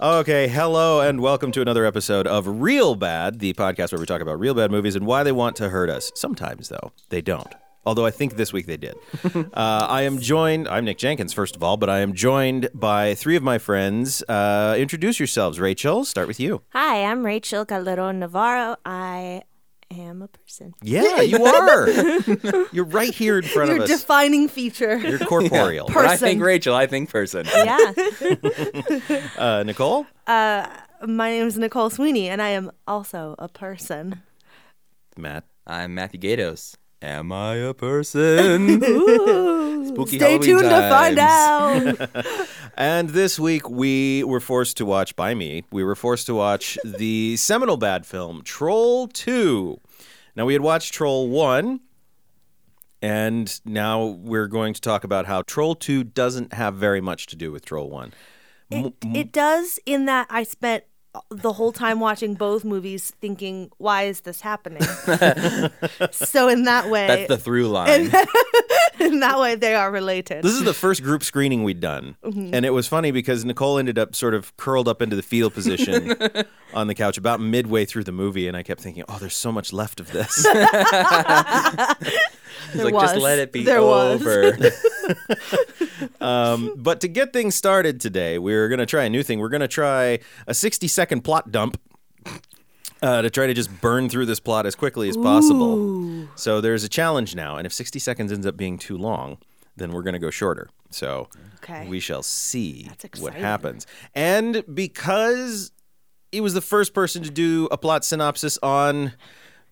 Okay, hello and welcome to another episode of Real Bad, the podcast where we talk about real bad movies and why they want to hurt us. Sometimes, though, they don't. Although I think this week they did. uh, I am joined, I'm Nick Jenkins, first of all, but I am joined by three of my friends. Uh, introduce yourselves. Rachel, start with you. Hi, I'm Rachel Calderon Navarro. I am a person. Yeah, you are. You're right here in front Your of us. defining feature. You're corporeal. Per- When I think Rachel, I think person. Yeah. Uh, Nicole? My name is Nicole Sweeney, and I am also a person. Matt. I'm Matthew Gatos. Am I a person? Spooky Stay Halloween tuned to find times. out. And this week we were forced to watch, by me, we were forced to watch the seminal bad film, Troll 2. Now, we had watched Troll 1, and now we're going to talk about how Troll 2 doesn't have very much to do with Troll 1. It, it does in that I spent the whole time watching both movies thinking, why is this happening? so in that way, That's the through line. in that way, they are related. This is the first group screening we'd done. And it was funny because Nicole ended up sort of curled up into the fetal position on the couch about midway through the movie. And I kept thinking, oh, there's so much left of this. He's There like, just let it be There over. Um, but to get things started today, we're going to try a new thing. We're going to try a 60 second plot dump uh, to try to just burn through this plot as quickly as possible. So there's a challenge now. And if 60 seconds ends up being too long, then we're going to go shorter. So Okay. we shall see what happens. And because he was the first person to do a plot synopsis on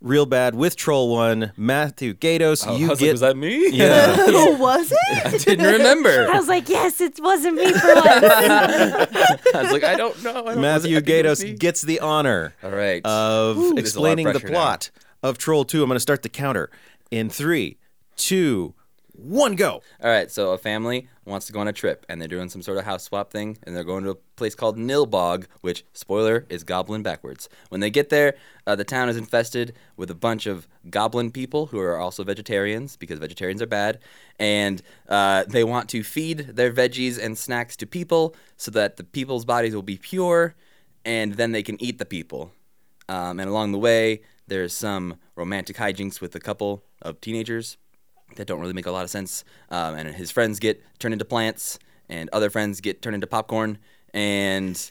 Real Bad with Troll One, Matthew Gatos, Oh, I you was get. like, was that me? yeah. oh, was it? I didn't remember. I was like, yes, it wasn't me for once. I was like, I don't know. I don't Matthew I think it was Gatos gets the honor All right. of There's a of explaining the pressure now. plot of Troll 2. I'm going to start the counter in three, two, one, go. All right, so a family wants to go on a trip, and they're doing some sort of house swap thing, and they're going to a place called Nilbog, which, spoiler, is goblin backwards. When they get there, uh, the town is infested with a bunch of goblin people who are also vegetarians, because vegetarians are bad, and uh, they want to feed their veggies and snacks to people so that the people's bodies will be pure, and then they can eat the people. Um, and along the way, there's some romantic hijinks with a couple of teenagers that don't really make a lot of sense. Um, and his friends get turned into plants, and other friends get turned into popcorn. And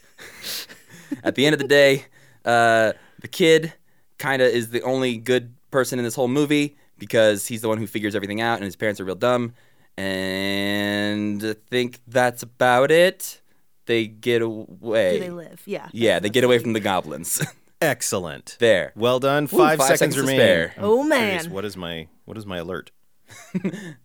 at the end of the day, uh, the kid kind of is the only good person in this whole movie because he's the one who figures everything out, and his parents are real dumb. And I think that's about it. They get away. Do they live? Yeah. Yeah, they get away from the goblins. Excellent. there. Well done. Five, five seconds, seconds to remaining. Oh, I'm curious, man. What is my what is my alert?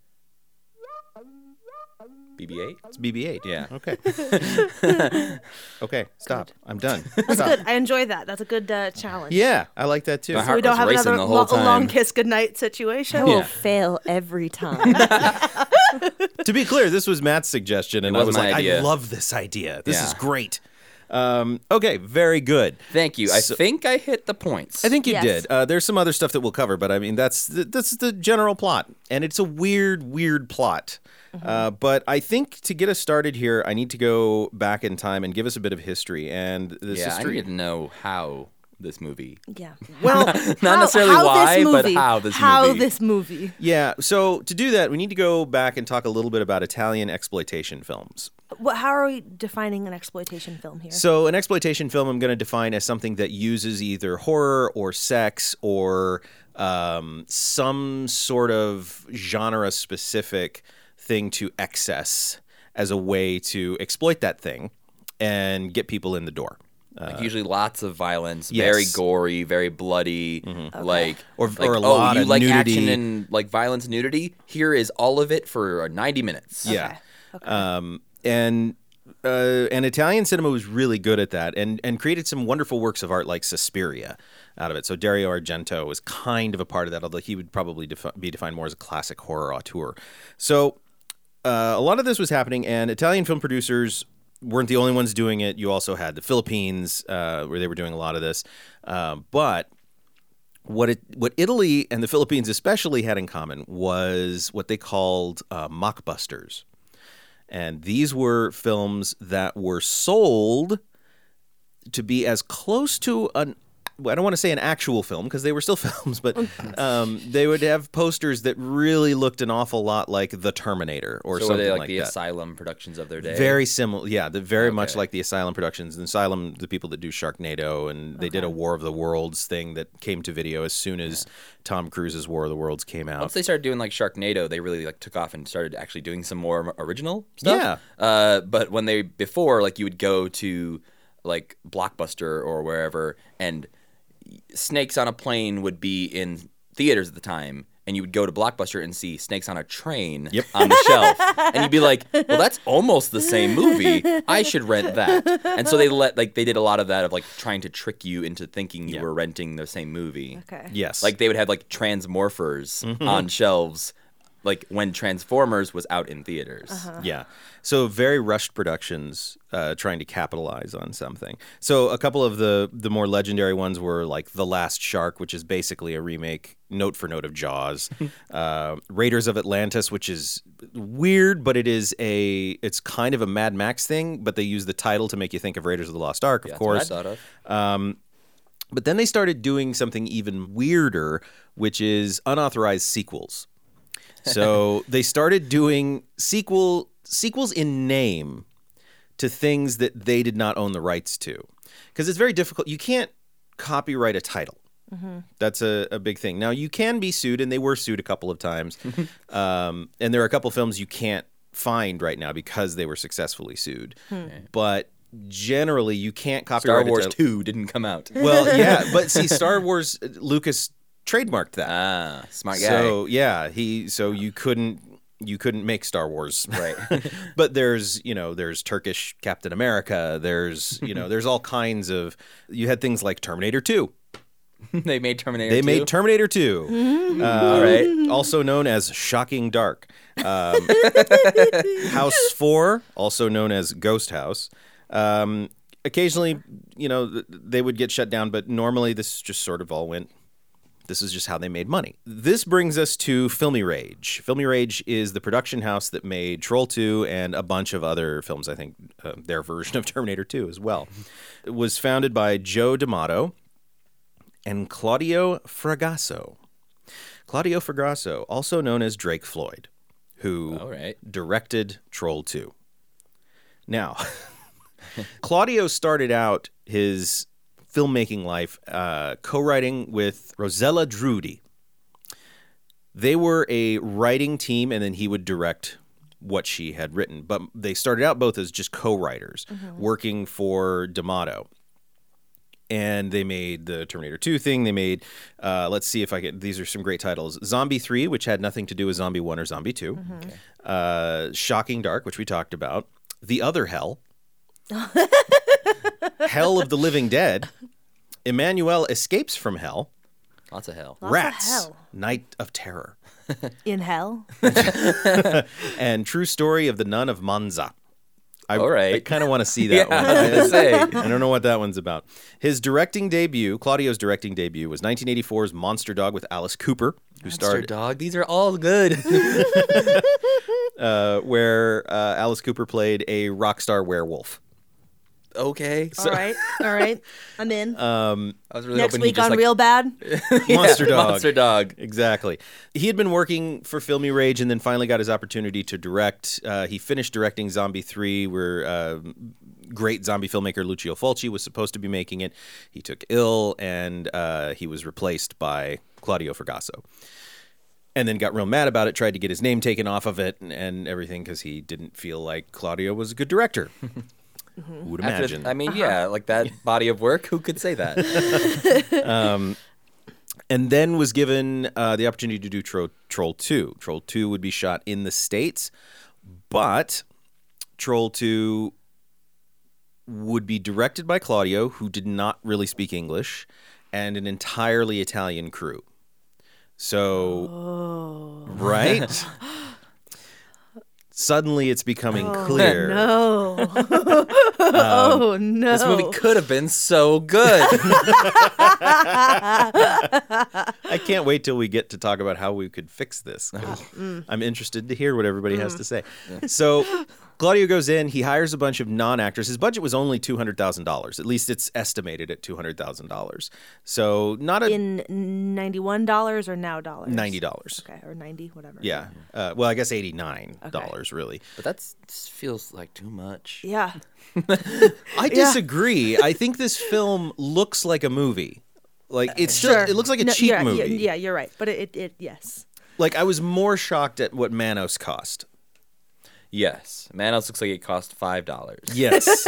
BB-8. It's BB-8. Yeah. Okay. okay. Stop. I'm done. That's Stop. good. I enjoy that. That's a good uh, challenge. Yeah, I like that too. My So we don't have another lo- long kiss goodnight situation. I will Yeah. fail every time. to be clear, this was Matt's suggestion, and I was wasn't my like, I love this idea. This is great. Um, okay, very good. Thank you. I think I hit the points. I think you Yes. did. Uh, there's some other stuff that we'll cover, but I mean that's the, that's the general plot, and it's a weird, weird plot. Uh, but I think to get us started here, I need to go back in time and give us a bit of history. And this yeah, I need to know how this movie. Yeah. well, Not How- necessarily how why, this but how this how movie. How this movie. yeah. So to do that, we need to go back and talk a little bit about Italian exploitation films. What, how are we defining an exploitation film here? So, an exploitation film I'm going to define as something that uses either horror or sex or um, some sort of genre specific thing to excess as a way to exploit that thing and get people in the door. Like usually lots of violence, yes. very gory, very bloody, like Or- like, or a oh, lot you of like nudity. action and like violence, nudity. Here is all of it for 90 minutes. Yeah. Okay. Um, and uh, and Italian cinema was really good at that, and and created some wonderful works of art like Suspiria out of it. So Dario Argento was kind of a part of that, although he would probably defi- be defined more as a classic horror auteur. So uh, a lot of this was happening, and Italian film producers weren't the only ones doing it. You also had the Philippines, uh, where they were doing a lot of this, Um but what it what Italy and the Philippines especially had in common was what they called uh, mockbusters, and these were films that were sold to be as close to an I don't want to say an actual film because they were still films, but um, they would have posters that really looked an awful lot like The Terminator or So were something they like, like the that. Asylum productions of their day? Very similar, yeah. The, very much like the Asylum Productions. The Asylum, the people that do Sharknado, and they did a War of the Worlds thing that came to video as soon as Tom Cruise's War of the Worlds came out. Once they started doing like Sharknado, they really like took off and started actually doing some more original stuff. Yeah. Uh, but when they before like you would go to like Blockbuster or wherever, and Snakes on a Plane would be in theaters at the time. And you would go to Blockbuster and see Snakes on a Train Yep. on the shelf, and you'd be like, "Well, that's almost the same movie. I should rent that." And so they let like they did a lot of that of like trying to trick you into thinking you Yeah. were renting the same movie. Okay. yes, Like they would have like Transmorphers Mm-hmm. on shelves, like when Transformers was out in theaters. Uh-huh. Yeah. So very rushed productions uh, trying to capitalize on something. So a couple of the the more legendary ones were like The Last Shark, which is basically a remake note for note of Jaws. uh, Raiders of Atlantis, which is weird, but it is a it's kind of a Mad Max thing, but they use the title to make you think of Raiders of the Lost Ark, of Yeah, that's course. what I thought of. But then they started doing something even weirder, which is unauthorized sequels. So they started doing sequel sequels in name to things that they did not own the rights to, because it's very difficult. You can't copyright a title. That's a, a big thing. Now you can be sued, and they were sued a couple of times. um, and there are a couple films you can't find right now because they were successfully sued. But generally, you can't copyright Star a Wars title. Two didn't come out. Well, yeah, but see, Star Wars, uh, Lucas trademarked that. Ah, smart guy. so yeah, he so you couldn't you couldn't make Star Wars, Right. but there's you know there's Turkish Captain America. There's you know there's all kinds of you had things like Terminator Two. they made Terminator. They 2. made Terminator Two, uh, All right. also known as Shocking Dark. Um, House Four, also known as Ghost House. Um, occasionally, you know, they would get shut down, but normally this just sort of all went. This is just how they made money. This brings us to Filmirage. Filmy Rage is the production house that made Troll 2 and a bunch of other films, I think uh, their version of Terminator 2 as well. It was founded by Joe D'Amato and Claudio Fragasso. Claudio Fragasso, also known as Drake Floyd, who All right. directed Troll 2. Now, Claudio started out his filmmaking life uh, co writing with Rossella Drudi. They were a writing team, and then he would direct what she had written. But they started out both as just co writers, working for D'Amato and they made the Terminator 2 thing. They made, uh, let's see if I get, these are some great titles Zombie 3, which had nothing to do with Zombie 1 or Zombie 2. Uh, Shocking Dark, which we talked about. The Other Hell. Hell of the Living Dead. Emmanuel Escapes from Hell. Lots of hell. Lots of Rats. hell. Night of Terror. In hell. And True Story of the Nun of Monza. I, All right. I kind of want to see that Yeah, one. I was say. I don't know what that one's about. His directing debut, Claudio's directing debut, was 1984's Monster Dog with Alice Cooper, who Monster starred dog. These are all good. uh, where uh, Alice Cooper played a rock star werewolf. Okay. All right. All right. I'm in. Um, I was really Next hoping he week just, on like, Real Bad. Yeah, Monster Dog. Monster dog. Exactly. He had been working for Filmirage and then finally got his opportunity to direct. Uh, he finished directing Zombie 3, where uh, great zombie filmmaker Lucio Fulci was supposed to be making it. He took ill and uh, he was replaced by Claudio Fragasso. And then got real mad about it, tried to get his name taken off of it and, and everything because he didn't feel like Claudio was a good director. Mm-hmm. Who would After- imagine? I mean, uh-huh. yeah, like that body of work. Who could say that? Um, and then was given uh, the opportunity to do Tro- Troll 2. Troll 2 would be shot in the States, but Troll 2 would be directed by Claudio, who did not really speak English, and an entirely Italian crew. So, oh. right? Suddenly it's becoming oh, clear. No. Um, oh no. This movie could have been so good. I can't wait till we get to talk about how we could fix this. 'cause ah. mm. I'm interested to hear what everybody has mm. to say. So, Claudio goes in. He hires a bunch of non-actors. His budget was only two hundred thousand dollars. At least it's estimated at two hundred thousand dollars. So not a In ninety-one dollars or now dollars? ninety dollars. Okay, or ninety, whatever. Yeah. Uh, well, I guess eighty-nine dollars really. But that's feels like too much. Yeah. I disagree. I think this film looks like a movie. Like it's still, Sure. it looks like a No, cheap yeah, movie. Yeah, yeah, you're right. But it, it, it yes. Like I was more shocked at what Manos cost. Yes, Manos looks like it cost five dollars. Yes.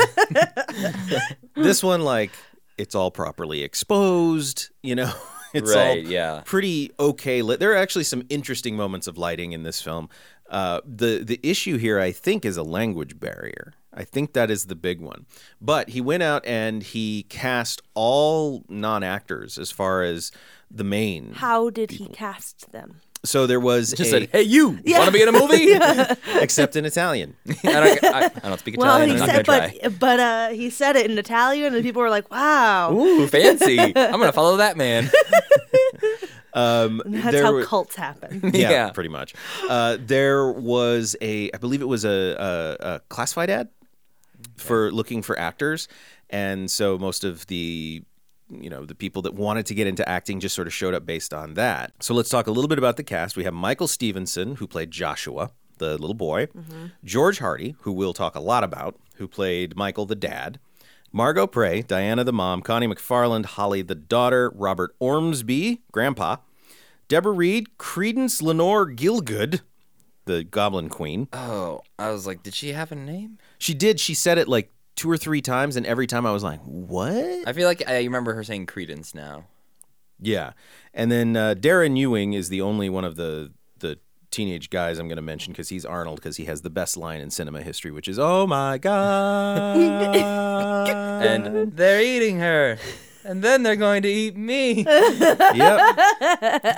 this one, like, it's all properly exposed. You know, it's all Right, yeah. pretty okay lit. There are actually some interesting moments of lighting in this film. Uh, the the issue here, I think, is a language barrier. I think that is the big one. But he went out and he cast all non actors as far as the main. How did he cast them? So there was Just a, said, "Hey, you want to be in a movie?" except in Italian. I, don't, I, I don't speak Well, Italian. he I'm not said, gonna try. but but uh, he said it in Italian, and people were like, "Wow, Ooh, fancy! I'm gonna follow that man. Um, that's there how were- cults happen." yeah, Yeah. pretty much. Uh, there was a, I believe it was a, a, a classified ad for looking for actors, and so most of the, you know, the people that wanted to get into acting just sort of showed up based on that. So let's talk a little bit about the cast. We have Michael Stevenson, who played Joshua, the little boy, mm-hmm. George Hardy, who we'll talk a lot about, who played Michael the dad. Margo Prey, Diana the mom, Connie McFarland, Holly the daughter, Robert Ormsby, grandpa, Deborah Reed, Creedence Leonore Gielgud, the Goblin Queen. Oh, I was like, did she have a name? She did. She said it like two or three times, and every time I was like, "What?" I feel like I remember her saying Creedence now. Yeah. And then uh, Darren Ewing is the only one of the the teenage guys I'm going to mention because he's Arnold because he has the best line in cinema history, which is "Oh my god!" And they're eating her, and then they're going to eat me. yep,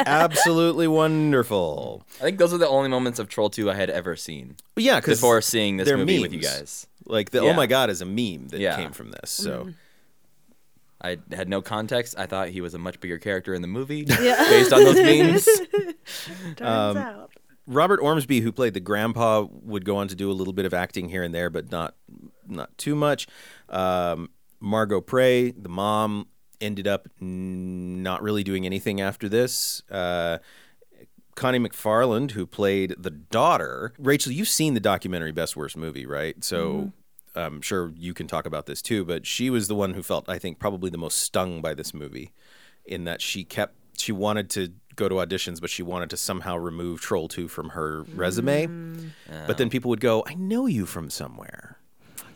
absolutely wonderful. I think those are the only moments of Troll 2 I had ever seen But yeah, because before seeing this they're movie with you guys. Like the "Oh my god" is a meme that Yeah. came from this. So. I had no context. I thought he was a much bigger character in the movie based on those memes. Turns Um, out. Robert Ormsby, who played the grandpa, would go on to do a little bit of acting here and there, but not not too much. Um, Margo Prey, the mom, ended up n- not really doing anything after this. Uh, Connie McFarland, who played the daughter. Rachel, you've seen the documentary Best Worst Movie, right? So I'm sure you can talk about this too, but she was the one who felt, I think, probably the most stung by this movie in that she kept, she wanted to go to auditions, but she wanted to somehow remove Troll 2 from her resume. But then people would go, I know you from somewhere.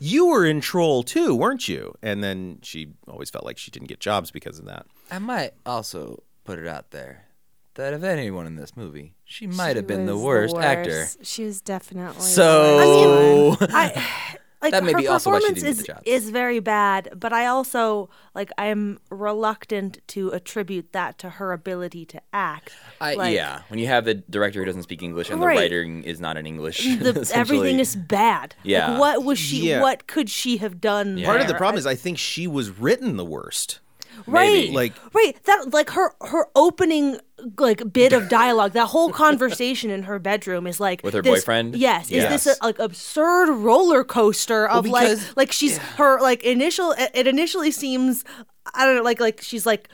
You were in Troll 2, weren't you? And then she always felt like she didn't get jobs because of that. I might also put it out there that of anyone in this movie, she might have been the was worst, actor. She was definitely. the So I like That may her be also why she performance didn't is get the job. is very bad, but I also like I'm reluctant to attribute that to her ability to act. I, Like, yeah, when you have the director who doesn't speak English and Right. the writing is not in English, The, everything is bad. Like, Yeah. what was she? Yeah. What could she have done? Part of the there? problem is I think she was written the worst. right Maybe. Like- right that like her her opening like bit of dialogue. That whole conversation in her bedroom is like With her this- boyfriend? yes. Is this a, like absurd roller coaster of because- like like she's her like initial it it initially seems i don't know like like she's like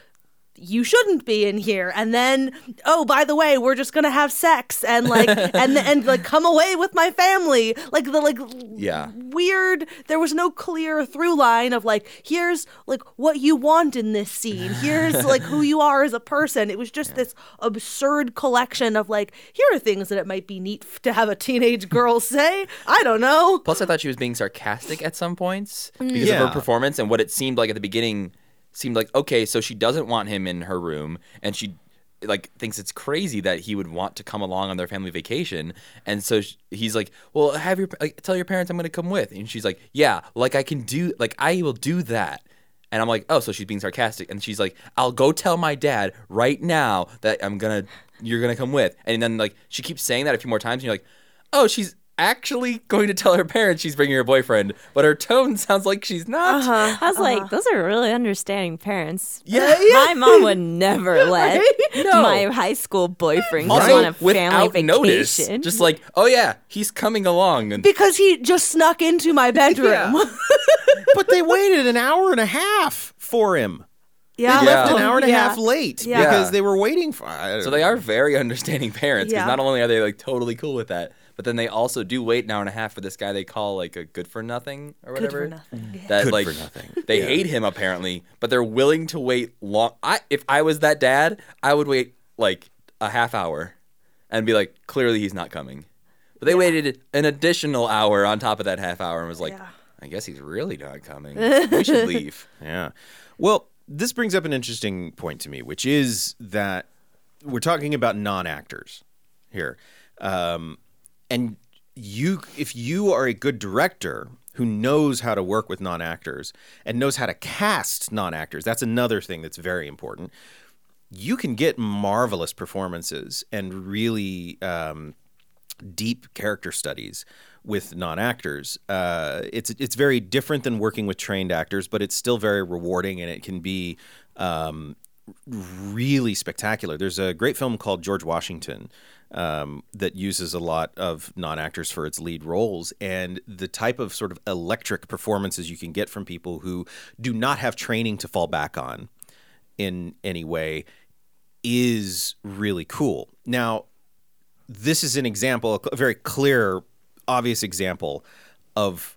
you shouldn't be in here. And then oh by the way we're just gonna have sex and like and and like come away with my family. Like the like Yeah. weird there was no clear through line of like here's like what you want in this scene. Here's like who you are as a person. It was just this absurd collection of like here are things that it might be neat to have a teenage girl say. I don't know. Plus, I thought she was being sarcastic at some points because of her performance and what it seemed like at the beginning. Seemed like okay, so she doesn't want him in her room, and she like thinks it's crazy that he would want to come along on their family vacation, and so sh he's like, "Well, have your like, tell your parents I'm going to come with," and she's like, "Yeah, like I can do, like I will do that." And I'm like, "Oh, so she's being sarcastic," and she's like, "I'll go tell my dad right now that I'm gonna, you're gonna come with," and then like she keeps saying that a few more times, and you're like, "Oh, she's." Actually going to tell her parents she's bringing her boyfriend, but her tone sounds like she's not. Uh-huh. I was like, those are really understanding parents. Yeah. yeah. My mom would never let No. my high school boyfriend go on a family without vacation. notice, just like, oh yeah, he's coming along, and Because he just snuck into my bedroom. but they waited an hour and a half for him. Yeah. They left an hour and a Yeah. half late Yeah. because they were waiting for. I don't so know. they are very understanding parents. Because Yeah. not only are they like totally cool with that, but then they also do wait an hour and a half for this guy they call like a good for nothing or Good whatever. for nothing. That Good like for nothing. they hate him apparently, but they're willing to wait long. I if I was that dad, I would wait like a half hour, and be like, clearly he's not coming. But they waited an additional hour on top of that half hour and was like, Yeah. I guess he's really not coming. we should leave. Yeah. Well, this brings up an interesting point to me, which is that we're talking about non-actors here, um, and you, if you are a good director who knows how to work with non-actors and knows how to cast non-actors, that's another thing that's very important. You can get marvelous performances and really um, deep character studies with non-actors. Uh, it's it's very different than working with trained actors, but it's still very rewarding, and it can be um, really spectacular. There's a great film called George Washington um, that uses a lot of non-actors for its lead roles, and the type of sort of electric performances you can get from people who do not have training to fall back on in any way is really cool. Now, this is an example, a very clear, obvious example of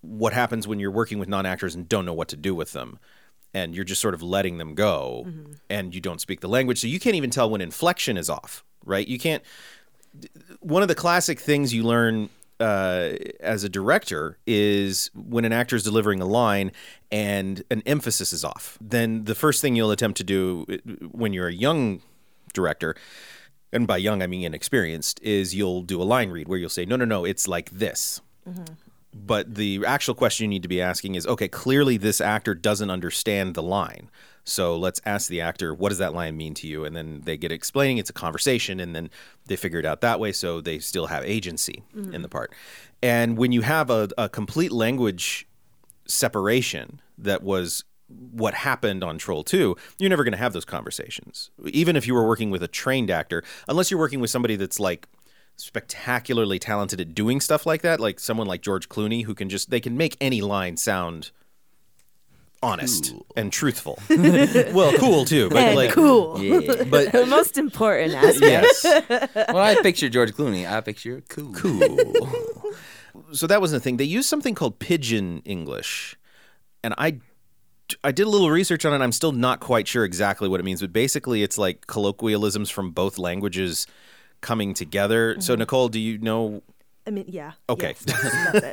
what happens when you're working with non-actors and don't know what to do with them and you're just sort of letting them go and you don't speak the language. So you can't even tell when inflection is off right? You can't one of the classic things you learn uh, as a director is when an actor is delivering a line and an emphasis is off then the first thing you'll attempt to do uh, when you're a young director and by young I mean inexperienced, is you'll do a line read where you'll say, no, no, no, it's like this. Mm-hmm. But the actual question you need to be asking is, okay, clearly this actor doesn't understand the line. So let's ask the actor, what does that line mean to you? And then they get explaining. It's a conversation, and then they figure it out that way. So they still have agency mm-hmm. in the part. And when you have a, a complete language separation that was what happened on Troll 2, you're never going to have those conversations. Even if you were working with a trained actor, unless you're working with somebody that's like spectacularly talented at doing stuff like that, like someone like George Clooney who can just they can make any line sound honest and truthful. well, cool too, but And like Cool. Yeah. but the most important aspect. yes. when I picture George Clooney, I picture cool. Cool. so that was the thing. They used something called pidgin English, and I, I did a little research on it. I'm still not quite sure exactly what it means, but basically, it's like colloquialisms from both languages coming together. So, Nicole, do you know? I mean, yeah. Okay. yes, that's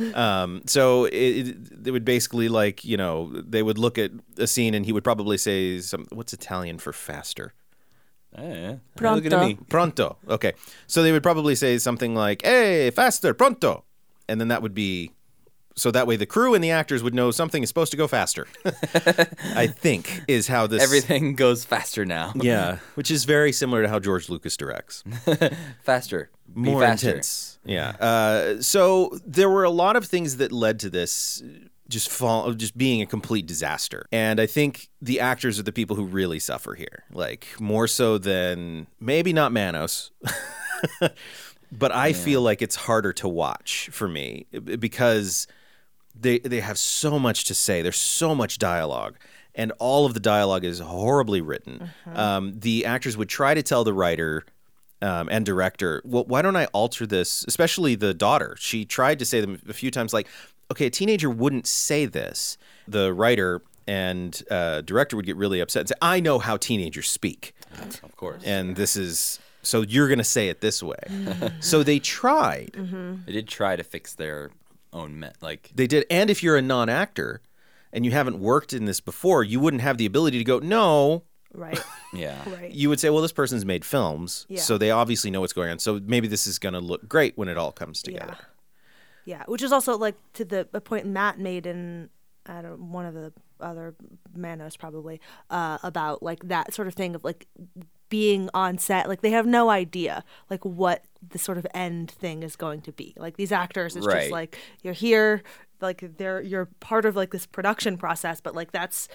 it. Um, so it, it, it would basically like you know they would look at a scene and he would probably say some what's Italian for faster. Eh, Pronto. Look at me. Pronto. Okay. So they would probably say something like, hey, faster, pronto. And then that would be. So that way the crew and the actors would know something is supposed to go faster. I think is how this. Everything goes faster now. Yeah. Which is very similar to how George Lucas directs. faster. Be More faster. intense. Yeah. Uh, so there were a lot of things that led to this just fall just being a complete disaster. And I think the actors are the people who really suffer here. Like more so than maybe not Manos. but I feel like it's harder to watch for me because they they have so much to say. There's so much dialogue, and all of the dialogue is horribly written. Um, the actors would try to tell the writer um, and director, well, why don't I alter this? Especially the daughter. She tried to say them a few times, like, okay, a teenager wouldn't say this. The writer and uh, director would get really upset and say, I know how teenagers speak Of course. and this is so you're going to say it this way. so they tried. They did try to fix their own met like They did. And if you're a non-actor and you haven't worked in this before, you wouldn't have the ability to go, "No." Right. yeah. Right. You would say, "Well, this person's made films, Yeah. so they obviously know what's going on. So maybe this is going to look great when it all comes together." Yeah, which is also like to the a point Matt made in I don't one of the other Manos probably uh, about like that sort of thing of like being on set like they have no idea like what the sort of end thing is going to be like these actors it's Right. just like you're here like they're you're part of like this production process but like that's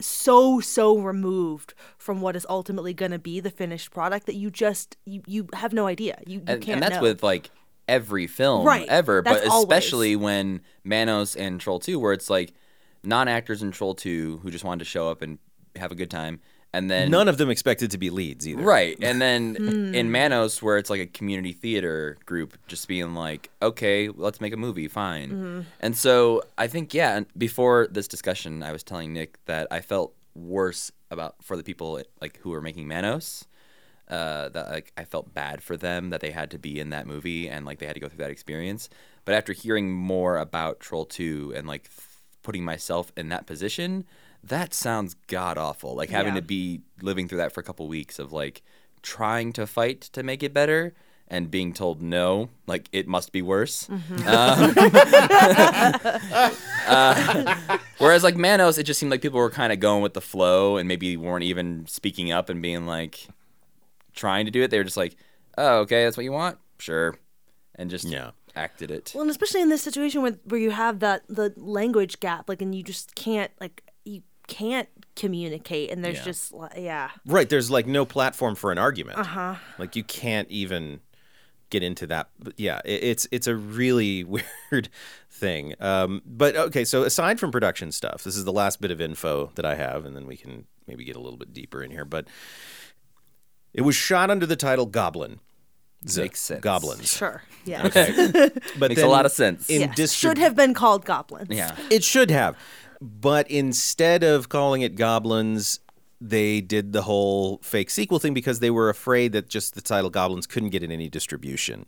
so so removed from what is ultimately going to be the finished product that you just you, you have no idea you, you and, can't and that's know. with like every film Right. ever, but That's always. especially when Manos and Troll 2, where it's like non actors in Troll 2 who just wanted to show up and have a good time. And then None of them expected to be leads either. Right. And then Hmm. in Manos, where it's like a community theater group, just being like, okay, let's make a movie, fine. Mm-hmm. And so I think, yeah, and before this discussion, I was telling Nick that I felt worse about for the people like who were making Manos. Uh, that like I felt bad for them that they had to be in that movie and like they had to go through that experience. But after hearing more about Troll Two and like th- putting myself in that position, that sounds god awful. Like having Yeah. to be living through that for a couple weeks of like trying to fight to make it better and being told no, like it must be worse. Um, uh, whereas like Manos, it just seemed like people were kind of going with the flow and maybe weren't even speaking up and being like trying to do it. They were just like, "Oh, okay, that's what you want, sure," and just Yeah. acted it. Well, and especially in this situation where where you have that the language gap, like, and you just can't like you can't communicate, and there's Yeah. just like, yeah, Right. There's like no platform for an argument. uh huh, Like you can't even get into that. But yeah, it, it's it's a really weird thing. Um, but okay, so aside from production stuff, this is the last bit of info that I have, and then we can maybe get a little bit deeper in here. But it was shot under the title Goblin. Z- Makes sense. Goblins. sure, yeah, Okay. But Makes a lot of sense. In Yes, distrib- should have been called goblins. yeah. It should have. But instead of calling it Goblins, they did the whole fake sequel thing because they were afraid that just the title Goblins couldn't get in any distribution.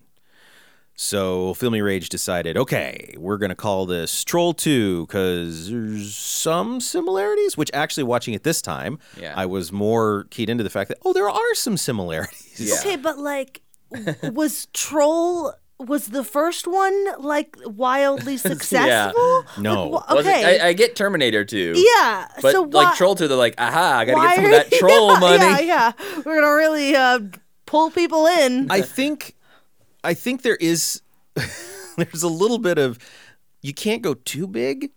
So Filmirage decided, okay, we're going to call this Troll 2 because there's some similarities, which actually watching it this time, Yeah. I was more keyed into the fact that, oh, there are some similarities. Yeah. Okay, but like, was Troll was the first one like wildly successful? No. Wh- Okay. I, I get Terminator 2. yeah. But so like Troll 2, they're like, aha, I gotta get some of that troll yeah, money. Yeah, yeah. We're gonna really uh, pull people in. I think I think there is there's a little bit of you can't go too big.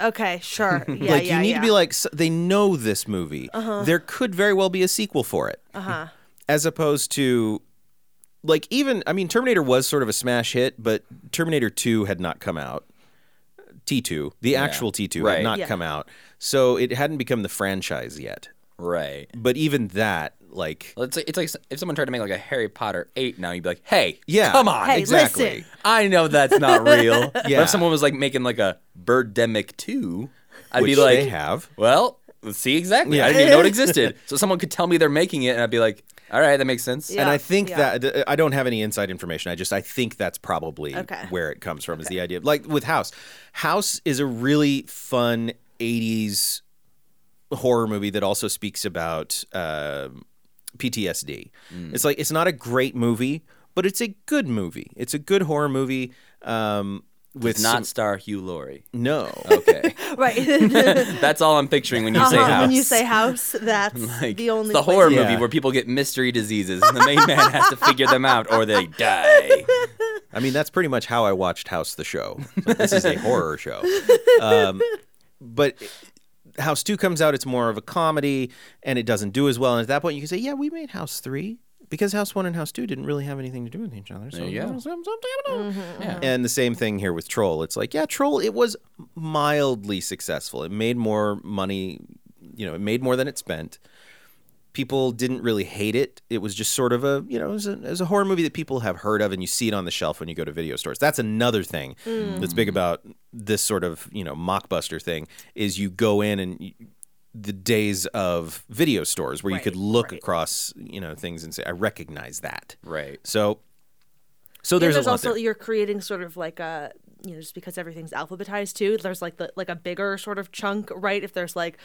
Okay, sure. Yeah, like yeah, you need yeah. to be like s- they know this movie. There could very well be a sequel for it. Uh-huh. As opposed to like even I mean Terminator was sort of a smash hit, but Terminator 2 had not come out. T2, the actual T2 Right. had not Yeah. come out. So it hadn't become the franchise yet. Right. But even that like Well, It's like, it's like if someone tried to make like a Harry Potter 8 now, you'd be like, hey, Yeah. come on. Hey, exactly. listen. I know that's not real. But Yeah. if someone was like making like a Birdemic 2, I'd which be like, they have. well, let's see exactly. Yeah. I didn't even know it existed. so someone could tell me they're making it, and I'd be like, all right, that makes sense. Yeah. and I think yeah. that I don't have any inside information. I just I think that's probably Okay. where it comes from. Is the idea like with House? House is a really fun '80s horror movie that also speaks about um PTSD. Mm. It's like it's not a great movie, but it's a good movie. It's a good horror movie. Um, with With not some- star Hugh Laurie. no. Okay. right. that's all I'm picturing when you say Uh-huh, house. When you say house, that's like, the only the place- horror Yeah. movie where people get mystery diseases and the main man has to figure them out or they die. I mean, that's pretty much how I watched House the show. Like, this is a horror show. Um, but House 2 comes out, it's more of a comedy, and it doesn't do as well. And at that point, you can say, yeah, we made House 3 because House 1 and House 2 didn't really have anything to do with each other. So There you go. Mm-hmm. Yeah. And the same thing here with Troll. It's like, yeah, Troll, it was mildly successful. It made more money, you know, it made more than it spent. People didn't really hate it. It was just sort of a, you know, it was a, it was a horror movie that people have heard of and you see it on the shelf when you go to video stores. That's another thing that's big about this sort of, you know, mockbuster thing is you go in and you, the days of video stores where you could look right. across, you know, things and say, I recognize that. Right. So, so Yeah, there's, there's a lot also there. you're creating sort of like a you know just because everything's alphabetized too. There's like the like a bigger sort of chunk, right? If there's like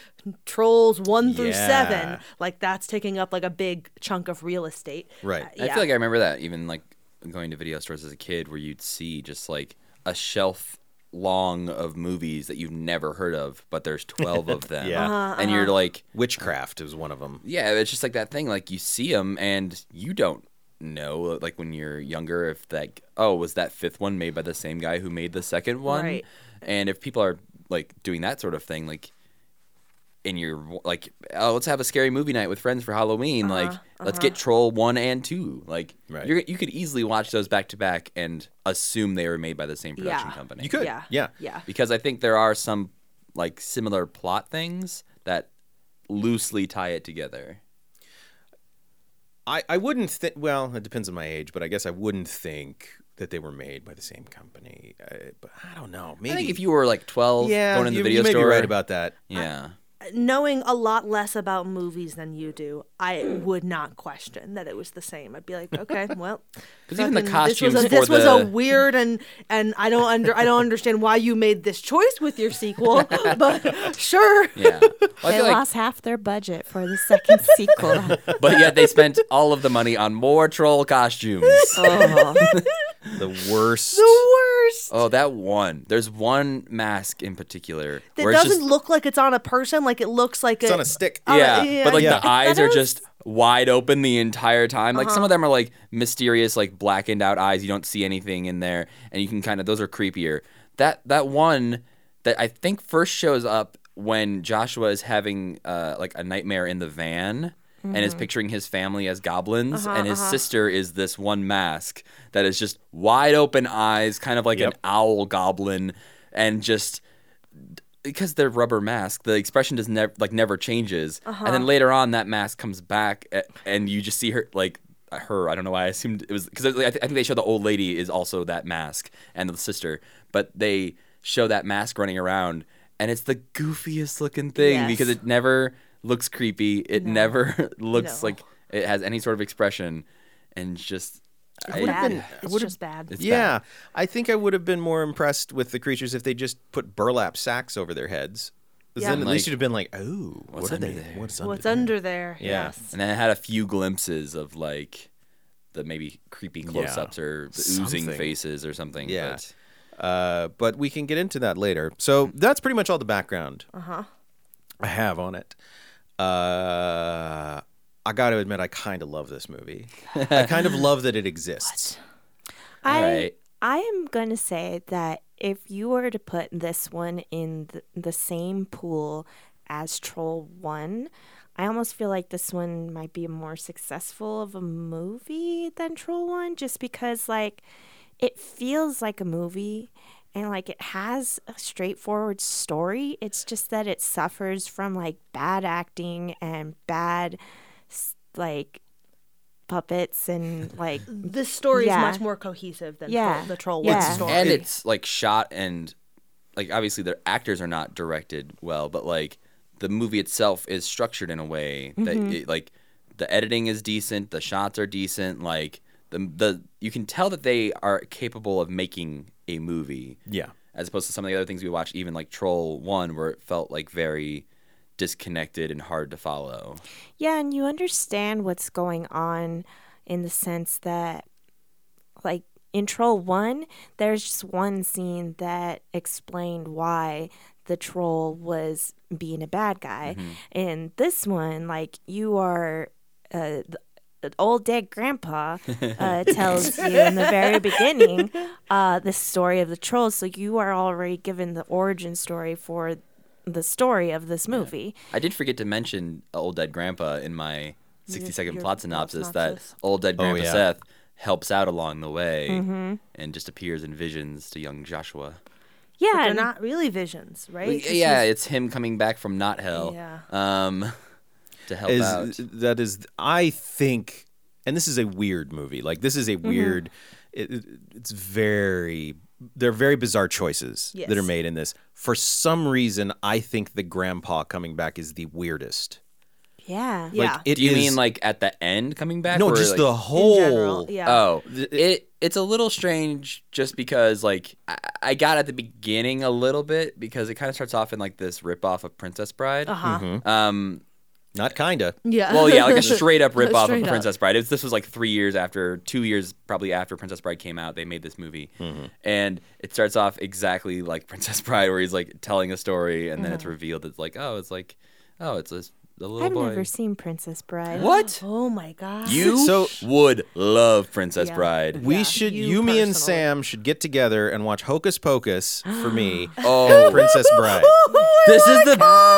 trolls one through Yeah. seven, like that's taking up like a big chunk of real estate. Right. Uh, I feel like I remember that even like going to video stores as a kid where you'd see just like a shelf long of movies that you've never heard of, but there's 12 of them. Yeah. Uh-huh, and you're like, Witchcraft is one of them. yeah, it's just like that thing. Like you see them and you don't know, like when you're younger, if like, oh, was that fifth one made by the same guy who made the second one? Right. And if people are like doing that sort of thing, like, and you're like, oh, let's have a scary movie night with friends for Halloween. Uh-huh, like, let's get uh-huh. Troll one and two. Like, Right. you're, you could easily watch those back to back and assume they were made by the same production Yeah. company. You could. Yeah. Yeah. Yeah. because I think there are some like similar plot things that loosely tie it together. I, I wouldn't think. Well, it depends on my age, but I guess I wouldn't think that they were made by the same company. I, but I don't know. Maybe I think if you were like 12 yeah, going in the you, video you may store, be right about that. yeah. Knowing a lot less about movies than you do, I would not question that it was the same. I'd be like, okay, well, because even the fucking- this was costumes a, this for was the- a weird and and I don't under I don't understand why you made this choice with your sequel, but sure. Yeah. Well, They like, lost half their budget for the second sequel. but yet they spent all of the money on more troll costumes. Oh. The worst. The worst. oh, that one. There's one mask in particular That where doesn't just look like it's on a person. Like it looks like it's a, on a stick. on a- yeah, yeah, but like yeah. the eyes are just wide open the entire time. Like Uh-huh. some of them are like mysterious, like blackened out eyes. You don't see anything in there, and you can kind of those are creepier. That that one that I think first shows up when Joshua is having uh, like a nightmare in the van. And Mm-hmm. is picturing his family as goblins, Uh-huh, and his sister is this one mask that is just wide open eyes, kind of like Yep. an owl goblin, and just because they're rubber mask, the expression does never like never changes. And Uh-huh. then later on, that mask comes back, and you just see her like her. I don't know why I assumed it was because I, th- I think they show the old lady is also that mask and the sister, but they show that mask running around, and it's the goofiest looking thing Yes. because it never looks creepy. It never looks No. like it has any sort of expression, and just. I- bad. It's would've- just bad. It's yeah, bad. I think I would have been more impressed with the creatures if they just put burlap sacks over their heads. Yeah. Then at Like, least you'd have been like, oh, what's what under they? there? What's under What's there? under there? Yeah. Yes. And then it had a few glimpses of like the maybe creepy close ups or the oozing faces or something. Yeah. But Uh, but we can get into that later. So that's pretty much all the background Uh-huh. I have on it. Uh, I got to admit, I kind of love this movie. I kind of love that it exists. I Alright. I am going to say that if you were to put this one in the, the same pool as Troll 1, I almost feel like this one might be more successful of a movie than Troll 1 just because like it feels like a movie and like it has a straightforward story. It's just that it suffers from like bad acting and bad like puppets and like This story Yeah. is much more cohesive than Yeah. Troll- the Troll Yeah. One story. and it's like shot and like obviously the actors are not directed well, but like the movie itself is structured in a way that mm-hmm. it, like the editing is decent, the shots are decent, like the the you can tell that they are capable of making a movie. Yeah. as opposed to some of the other things we watched, even like Troll One, where it felt like very disconnected and hard to follow. Yeah, and you understand what's going on in the sense that, like, in Troll 1, there's just one scene that explained why the troll was being a bad guy. In this one, like, you are. Uh, the old dead grandpa uh, tells you in the very beginning uh, the story of the trolls, so you are already given the origin story for the story of this movie. I did forget to mention Old Dead Grandpa in my 60 second your plot plot synopsis, synopsis. that Old Dead Oh, Grandpa yeah. Seth helps out along the way Mm-hmm. and just appears in visions to young Joshua. Yeah, They're not really visions, right? Well, 'Cause yeah, it's him coming back from not hell Yeah. um, to help is out. that is I think, and this is a weird movie. Like this is Mm-hmm. a weird. It, it- it's very. They're very bizarre choices that are made in this. For some reason, I think the grandpa coming back is the weirdest. yeah. Yeah. It Do you is- mean like at the end coming back? no, or, just like- the whole. general, yeah. Oh, it it's a little strange just because like I, I got at the beginning a little bit because it kind of starts off in like this rip off of Princess Bride. Uh-huh. Mm-hmm. Um, Not kinda. Yeah. Well, yeah, like a straight up rip off of Straight up. Princess Bride. It was, this was like three years after, two years probably after Princess Bride came out. They made this movie, Mm-hmm. and it starts off exactly like Princess Bride, where he's like telling a story, and Mm-hmm. then it's revealed it's like, oh, it's like, oh, it's a, a little I've boy. never seen Princess Bride. what? oh my god. You So- would love Princess Yeah. Bride. We Yeah, should, you you, me, and personally. Sam should get together and watch Hocus Pocus for me, Oh, Princess Bride. Oh this is the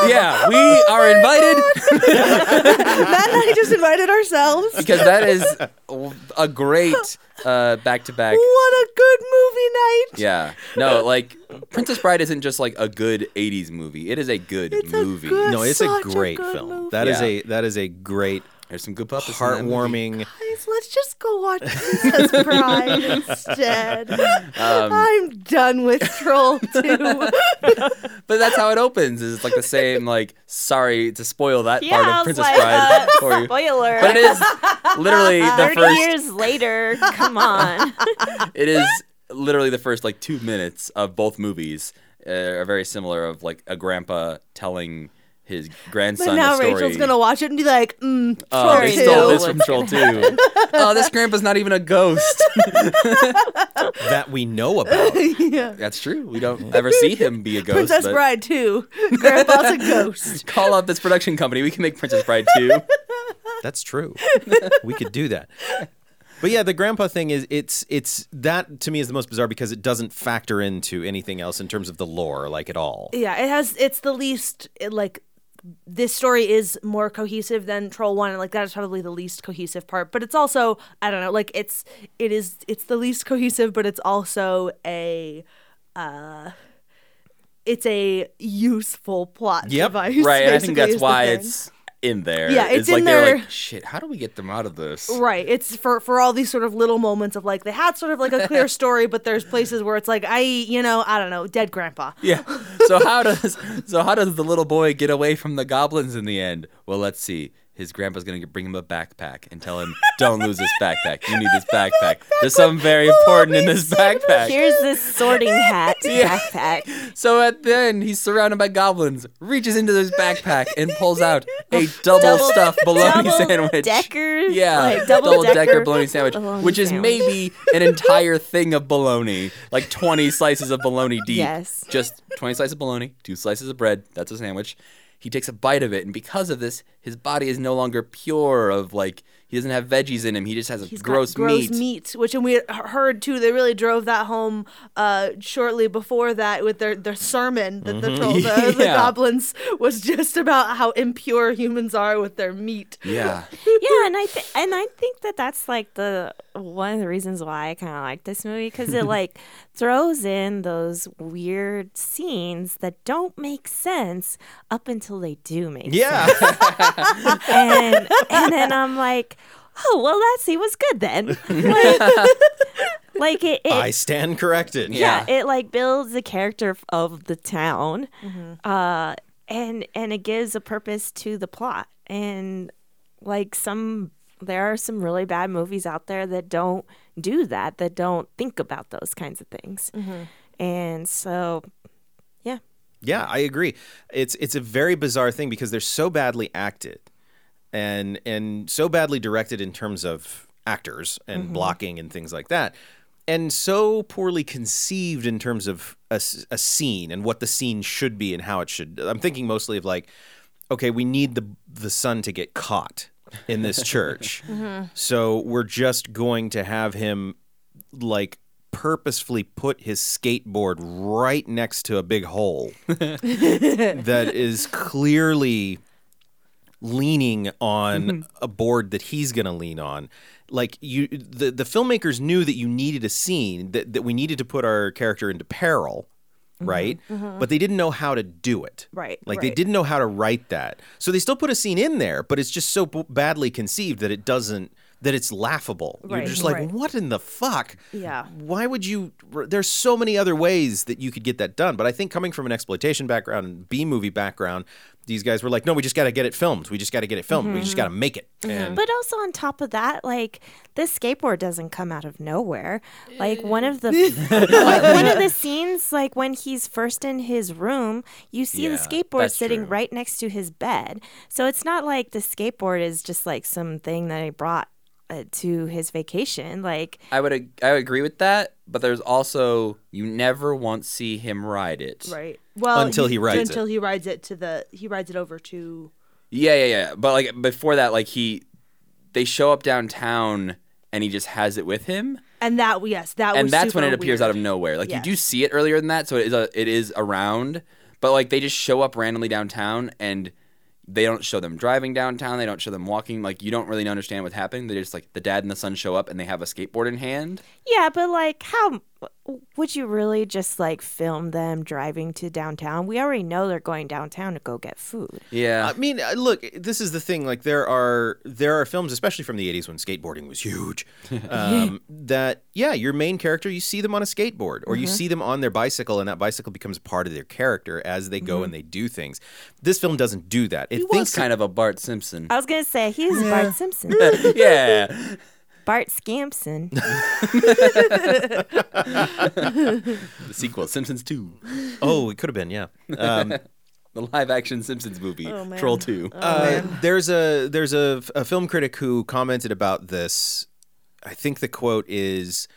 yeah. We are oh invited Matt and I just invited ourselves. because that is a great uh, back to back. What a good movie night. Yeah. No, like Princess Bride isn't just like a good 80s movie. It is a good It's a movie. good- No, it's a Such a great good film. movie. That is Yeah. a that is a great, There's some good puppets. in that movie. heartwarming. Guys, let's just go watch Princess Bride instead. Um, I'm done with Troll 2. But that's how it opens. Is it's like the same like sorry to spoil that Yeah, part of was Princess like, Bride uh, for you. spoiler. But it is literally the 30 first years later. Come on. it is literally the first like 2 minutes of both movies uh, are very similar of like a grandpa telling his grandson But now a story. Rachel's going to watch it and be like, mm, Oh, Troll they 2. stole this from Troll 2. oh, this grandpa's not even a ghost. that we know about. yeah. That's true. We don't ever see him be a ghost. Princess but Bride 2. Grandpa's a ghost. Call up this production company. We can make Princess Bride 2. That's true. we could do that. But yeah, the grandpa thing is it's it's that to me is the most bizarre because it doesn't factor into anything else in terms of the lore like at all. Yeah, it has, it's the least, like, this story is more cohesive than Troll 1 and like that is probably the least cohesive part but it's also I don't know like it's it is it's the least cohesive but it's also a uh it's a useful plot Yep, device right. And I think that's why it's in there. Yeah, it's like in they're there- like, shit, how do we get them out of this? Right. It's for for all these sort of little moments of like they had sort of like a clear story, but there's places where it's like I, you know, I don't know, dead grandpa. Yeah. So how does so how does the little boy get away from the goblins in the end? Well, let's see. His grandpa's gonna bring him a backpack and tell him, "Don't lose this backpack. You need this backpack. There's something very important in this backpack." Here's this sorting hat backpack. So at the end, he's surrounded by goblins, reaches into his backpack and pulls out a double, Double- stuffed bologna double sandwich. decker, Yeah, like, double decker bologna sandwich, bologna which is maybe an entire thing of bologna, like 20 slices of bologna deep. Yes. Just 20 slices of bologna, two slices of bread. That's a sandwich. He takes a bite of it, and because of this, his body is no longer pure. Of like, he doesn't have veggies in him. He just has a He's got gross, gross meat. meat, which and we heard too. They really drove that home uh, shortly before that with their, their sermon that the, troll, the, the Mm-hmm. Goblins was just about how impure humans are with their meat. Yeah. Yeah, and I th- and I think that that's like the one of the reasons why I kind of like this movie because it like throws in those weird scenes that don't make sense up until they do make sense. Yeah. And and then I'm like, oh well, that scene was good then. Like, like it, it I stand corrected. yeah, it like builds the character of the town uh and and it gives a purpose to the plot and like some there are some really bad movies out there that don't do that that don't think about those kinds of things mm-hmm. and so yeah Yeah, I agree. It's it's a very bizarre thing because they're so badly acted and and so badly directed in terms of actors and mm-hmm. blocking and things like that. And so poorly conceived in terms of a scene and what the scene should be and how it should. I'm thinking mostly of like, okay, we need the the son to get caught in this church, mm-hmm. so we're just going to have him like purposefully put his skateboard right next to a big hole that is clearly leaning on mm-hmm. a board that he's going to lean on. Like you the, the filmmakers knew that you needed a scene that, that we needed to put our character into peril Mm-hmm. right? Mm-hmm. Mm-hmm. But they didn't know how to do it. Right, like they didn't know how to write that. So they still put a scene in there but it's just so b- badly conceived that it doesn't that it's laughable. You're just like right. what in the fuck? Yeah. why would you there's so many other ways that you could get that done. But i think coming from an exploitation background and b movie background these guys were like, no, we just got to get it filmed. We just got to get it filmed. We just mm-hmm. got to make it. Mm-hmm. And But also on top of that, like this skateboard doesn't come out of nowhere. Like one of the eh. like, one of the scenes, like when he's first in his room, you see the skateboard sitting true. right next to his bed. So it's not like the skateboard is just like something that he brought uh, to his vacation. Like I would ag- I would agree with that, but there's also you never once see him ride it. Right. Well, Until you- he rides until it. he rides it to the he rides it over to Yeah, yeah, yeah. But like before that, like he, they show up downtown and he just has it with him, and that yes that and that's when it appears out of nowhere. Like you do see it earlier than that, so it is a, it is around, but like they just show up randomly downtown and. They don't show them driving downtown. They don't show them walking. Like you don't really understand what's happening. They just like the dad and the son show up and they have a skateboard in hand. yeah, but like how would you really just like film them driving to downtown? We already know they're going downtown to go get food. Yeah, I mean, uh, look, this is the thing. Like, there are there are films, especially from the '80s when skateboarding was huge, um, that yeah, your main character, you see them on a skateboard, or you see them on their bicycle, and that bicycle becomes part of their character as they go and they do things. This film doesn't do that. It he thinks was kind of a Bart Simpson. I was gonna say he's Bart Simpson, yeah, Bart Scampson. the sequel, Simpsons 2. Oh, it could have been, yeah. Um, the live-action Simpsons movie, Oh. Troll Two. Uh, there's a there's a, a film critic who commented about this. I think the quote is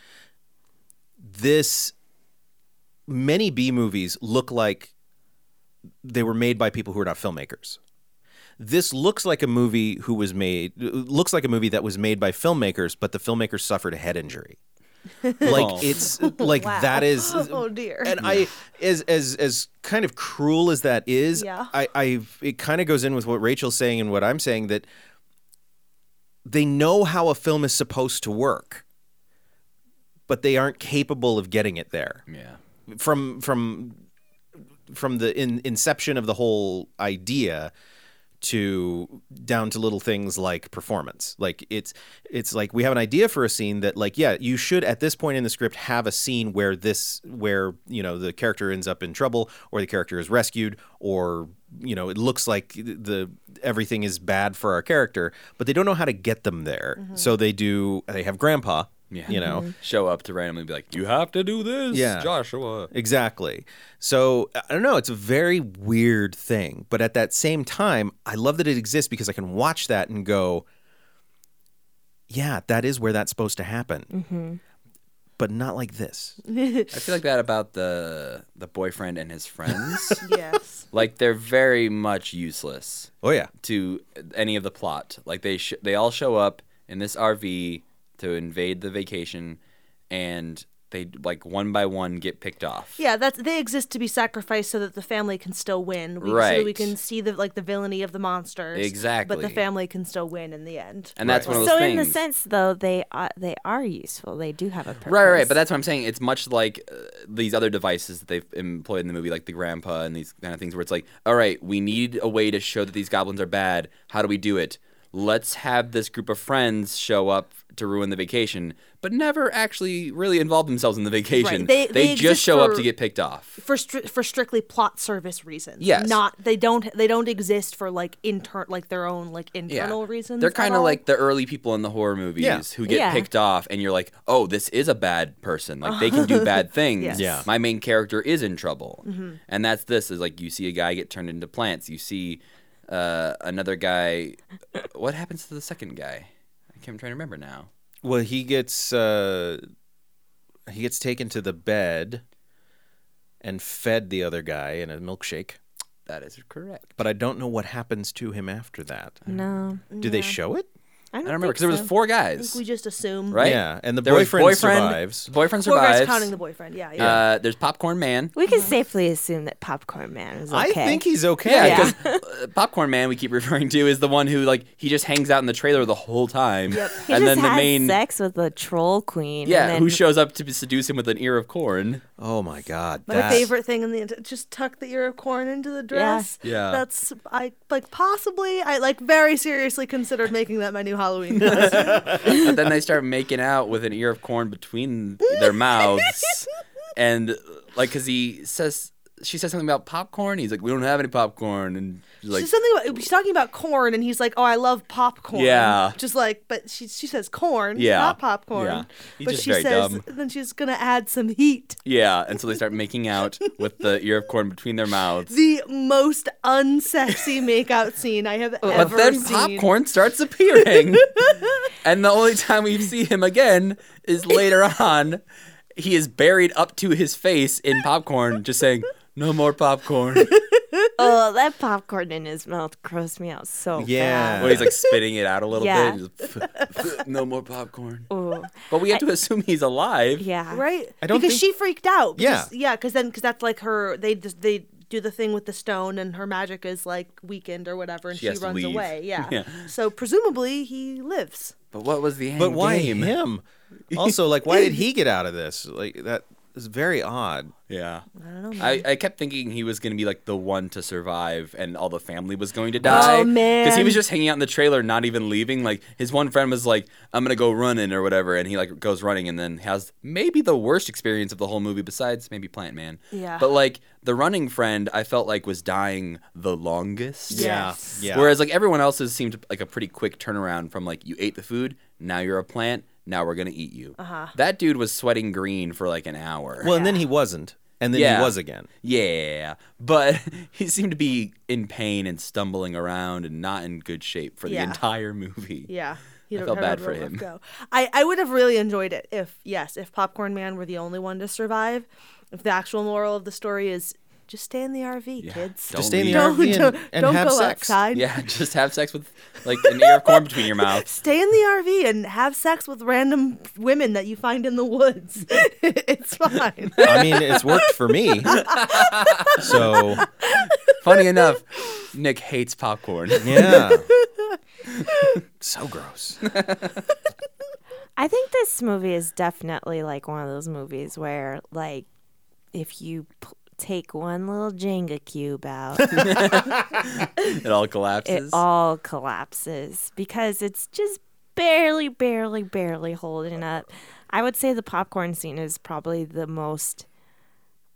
this many B movies look like they were made by people who are not filmmakers. This looks like a movie who was made looks like a movie that was made by filmmakers, but the filmmakers suffered a head injury. Like Oh. it's like that is oh dear and I, as as as kind of cruel as that is, Yeah. I, I it kind of goes in with what Rachel's saying and what I'm saying that they know how a film is supposed to work, but they aren't capable of getting it there yeah. from from from the in, inception of the whole idea to down to little things like performance. Like it's it's like we have an idea for a scene that like yeah you should at this point in the script have a scene where this where you know the character ends up in trouble or the character is rescued or you know it looks like the everything is bad for our character but they don't know how to get them there. Mm-hmm. So they do they have grandpa Yeah. you know mm-hmm. Show up to randomly be like, you have to do this, Yeah. Joshua. Exactly. So I don't know. It's a very weird thing, but at that same time, I love that it exists because I can watch that and go, "Yeah, that is where that's supposed to happen." Mm-hmm. But not like this. I feel like that about the the boyfriend and his friends. yes like they're very much useless Oh yeah. to any of the plot. Like they sh- they all show up in this RV to invade the vacation, and they like one by one get picked off. yeah that's they exist to be sacrificed so that the family can still win we, so that we Right. can see the like the villainy of the monsters Exactly. but Exactly. the family can still win in the end And that's Right. one of those So things. in the sense though, they are they are useful. They do have a purpose. Right, right, right. But that's what I'm saying. It's much like uh, these other devices that they've employed in the movie, like the grandpa and these kind of things, where it's like, all right, we need a way to show that these goblins are bad. How do we do it? Let's have this group of friends show up to ruin the vacation, but never actually really involve themselves in the vacation. Right. They- they just exist show up to get picked off. for stri- for strictly plot service reasons. Yes. Not they don't they don't exist for like inter like their own like Yeah. internal reasons. They're kind of like the early people in the horror movies Yeah. who get Yeah. picked off, and you're like, oh, this is a bad person. Like they can do bad things. Yes. Yeah. My main character is in trouble, and that's this. Is like you see a guy get turned into plants. You see uh, another guy. What happens to the second guy? I can't, I'm trying to remember now. Well, he gets uh, he gets taken to the bed and fed the other guy in a milkshake. That is correct. But I don't know what happens to him after that. No, Do they show it? I I don't, don't remember think because there was so. four I guys, think we just assume right? Yeah, and the There was boyfriend, boyfriend survives. Boyfriend Four guys survives. counting the boyfriend. Yeah, yeah. Uh, there's Popcorn Man. We can safely assume that Popcorn Man is okay. I think he's okay. Yeah, Yeah. because uh, Popcorn Man we keep referring to is the one who like he just hangs out in the trailer the whole time. Yep. he and just then the has main sex with the troll queen. yeah, and then who shows up to seduce him with an ear of corn. Oh my god. My that- favorite thing in the ent- just tuck the ear of corn into the dress. Yeah. That's I like possibly I like very seriously considered making that my new Halloween costume. but then they start making out with an ear of corn between their mouths, and like because he says she says something about popcorn. He's like, we don't have any popcorn, and she's like, she's something about she's talking about corn, and he's like, "Oh, I love popcorn." Yeah. just like, but she she says corn, Yeah. not popcorn. Yeah. He's but just she very says dumb. then she's gonna add some heat. yeah, and so they start making out with the ear of corn between their mouths. The most unsexy makeout scene I have But ever then seen. popcorn starts appearing, and the only time we see him again is later on. He is buried up to his face in popcorn, just saying, "No more popcorn." oh, that popcorn in his mouth grossed me out so Yeah. When he's like spitting it out a little Yeah. bit, he's like, no more popcorn. bad. Ooh. But we have to assume he's alive. Yeah. right? I don't because think- she freaked out. Yeah. because- yeah, because then because that's like her. They just they do the thing with the stone, and her magic is like weakened or whatever, and She she, has to runs leave. away. Yeah. Yeah. So presumably he lives. But what was the end But why game? him? Also, like, why did he get out of this? Like, that is very odd. Yeah. I don't know. I, I kept thinking he was going to be like the one to survive and all the family was going to die. Oh, man. Because he was just hanging out in the trailer, not even leaving. Like his one friend was like, I'm going to go running or whatever. And he like goes running and then has maybe the worst experience of the whole movie besides maybe Plant Man. Yeah. But like the running friend, I felt like was dying the longest. Yes. Yeah. Yeah. Whereas like everyone else's seemed like a pretty quick turnaround from like you ate the food, now you're a plant, now we're gonna eat you. Uh-huh. That dude was sweating green for like an hour. well, and then he wasn't. And then Yeah. he was again. Yeah, but he seemed to be in pain and stumbling around and not in good shape for the Yeah. entire movie. Yeah. You I don't felt bad for him. Go. I, I would have really enjoyed it if, yes, if Popcorn Man were the only one to survive. If the actual moral of the story is just stay in the RV, Yeah, kids. don't Just stay in the leave. Don't, and, don't, and don't have go sex. outside. Yeah, just have sex with like an ear of corn between your mouth. Stay in the RV and have sex with random women that you find in the woods. it's fine. I mean, it's worked for me. So, Funny enough, Nick hates popcorn. yeah. so gross. I think this movie is definitely like one of those movies where, like, if you p- take one little Jenga cube out, It all collapses. it all collapses because it's just barely, barely, barely holding up. I would say the popcorn scene is probably the most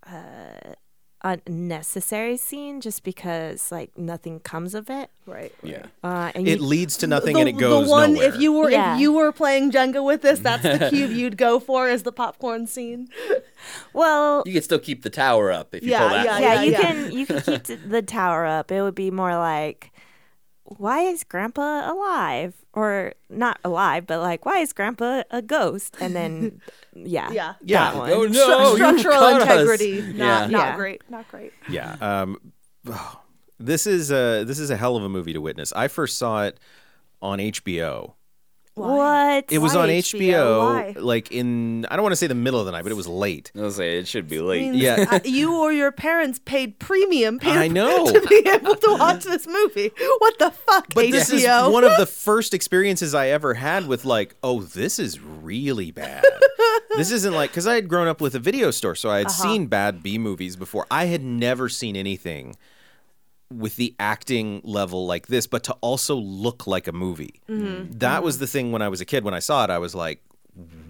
uh, unnecessary scene just because, like, nothing comes of it. Right. yeah. Uh, and It you, leads to nothing the, and it goes the one nowhere. if you were Yeah. if you were playing Jenga with this, that's the cube you'd go for is the popcorn scene. well, You can still keep the tower up if you Yeah, pull that. yeah, one. yeah, you yeah. can you can keep the tower up. It would be more like, why is Grandpa alive? Or not alive, but like, why is Grandpa a ghost? And then, yeah, Yeah. Yeah. that one. Oh no! Stru- you structural cut us. integrity, not Yeah. not Yeah. great, not great. Yeah. Um, oh, this is a this is a hell of a movie to witness. I first saw it on HBO. What? It was Why on HBO? HBO, Why? like in I don't want to say the middle of the night, but it was late. I'll say it should be I late. mean, Yeah. uh, you or your parents paid premium paid I know. to be able to watch this movie. What the fuck, But HBO? this is one of the first experiences I ever had with like, oh, this is really bad. this isn't like because I had grown up with a video store, so I had seen bad B movies before. I had never seen anything with the acting level like this, but to also look like a movie. That was the thing when I was a kid. When I saw it, I was like,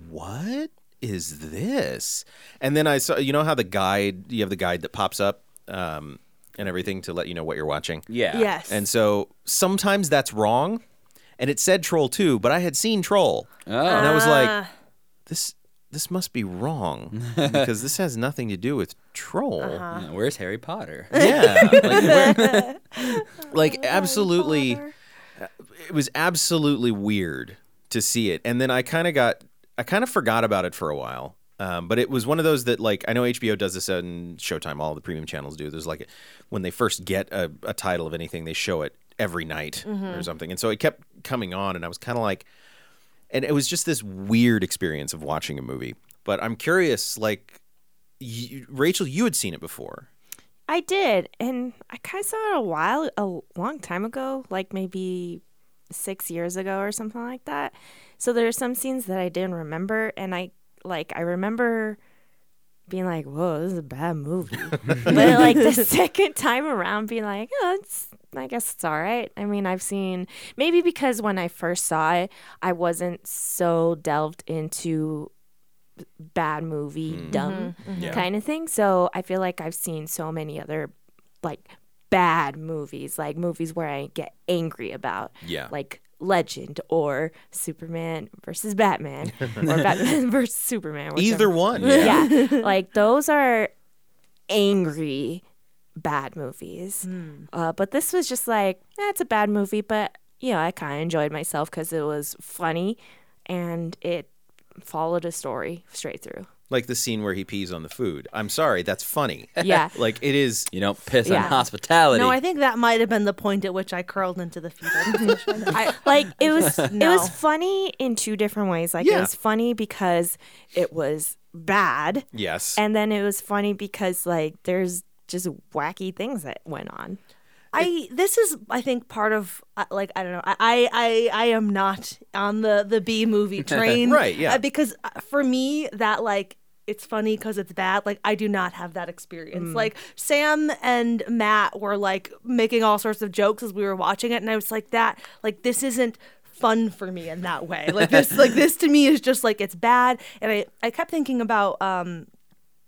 what is this? And then I saw, you know how the guide, you have the guide that pops up um, and everything to let you know what you're watching. Yeah. yes, And so sometimes that's wrong. And it said Troll 2, but I had seen Troll. Oh. And I was Ah. like, this this must be wrong because this has nothing to do with Troll. Uh-huh. Yeah, Where's Harry Potter? Yeah. Like, where- like absolutely it was absolutely weird to see it. And then I kind of got I kind of forgot about it for a while. Um, but it was one of those that like I know HBO does this and Showtime, all the premium channels do. There's like when they first get a, a title of anything, they show it every night or something. And so it kept coming on, and I was kind of like, and it was just this weird experience of watching a movie. But I'm curious, like, you, Rachel, you had seen it before. I did, and I kind of saw it a while, a long time ago, like maybe six years ago or something like that. So there are some scenes that I didn't remember, and I like I remember being like, "Whoa, this is a bad movie," but like the second time around, being like, "Oh, it's." I guess it's all right. I mean, I've seen maybe because when I first saw it, I wasn't so delved into bad movie hmm. dumb mm-hmm. Mm-hmm. Yeah. kind of thing. So I feel like I've seen so many other like bad movies, like movies where I get angry about. Yeah. Like Legend or Superman versus Batman or Batman versus Superman. Either one. Yeah. Yeah. like those are angry bad movies. Uh, but this was just like, eh, a bad movie, but you know, I kind of enjoyed myself because it was funny and it followed a story straight through. Like the scene where he pees on the food. I'm sorry, that's funny. Yeah. Like it is. You don't piss Yeah. on hospitality. No, I think that might have been the point at which I curled into the fetal position. I, like it was it was funny in two different ways. Like it was funny because it was bad Yes. and then it was funny because like there's just wacky things that went on. I this is I think part of uh, like I don't know I I I am not on the the B movie train Right, yeah. uh, because uh, for me that like it's funny because it's bad like I do not have that experience. Like Sam and Matt were like making all sorts of jokes as we were watching it and I was like that like this isn't fun for me in that way. Like this like this to me is just like it's bad. And I I kept thinking about um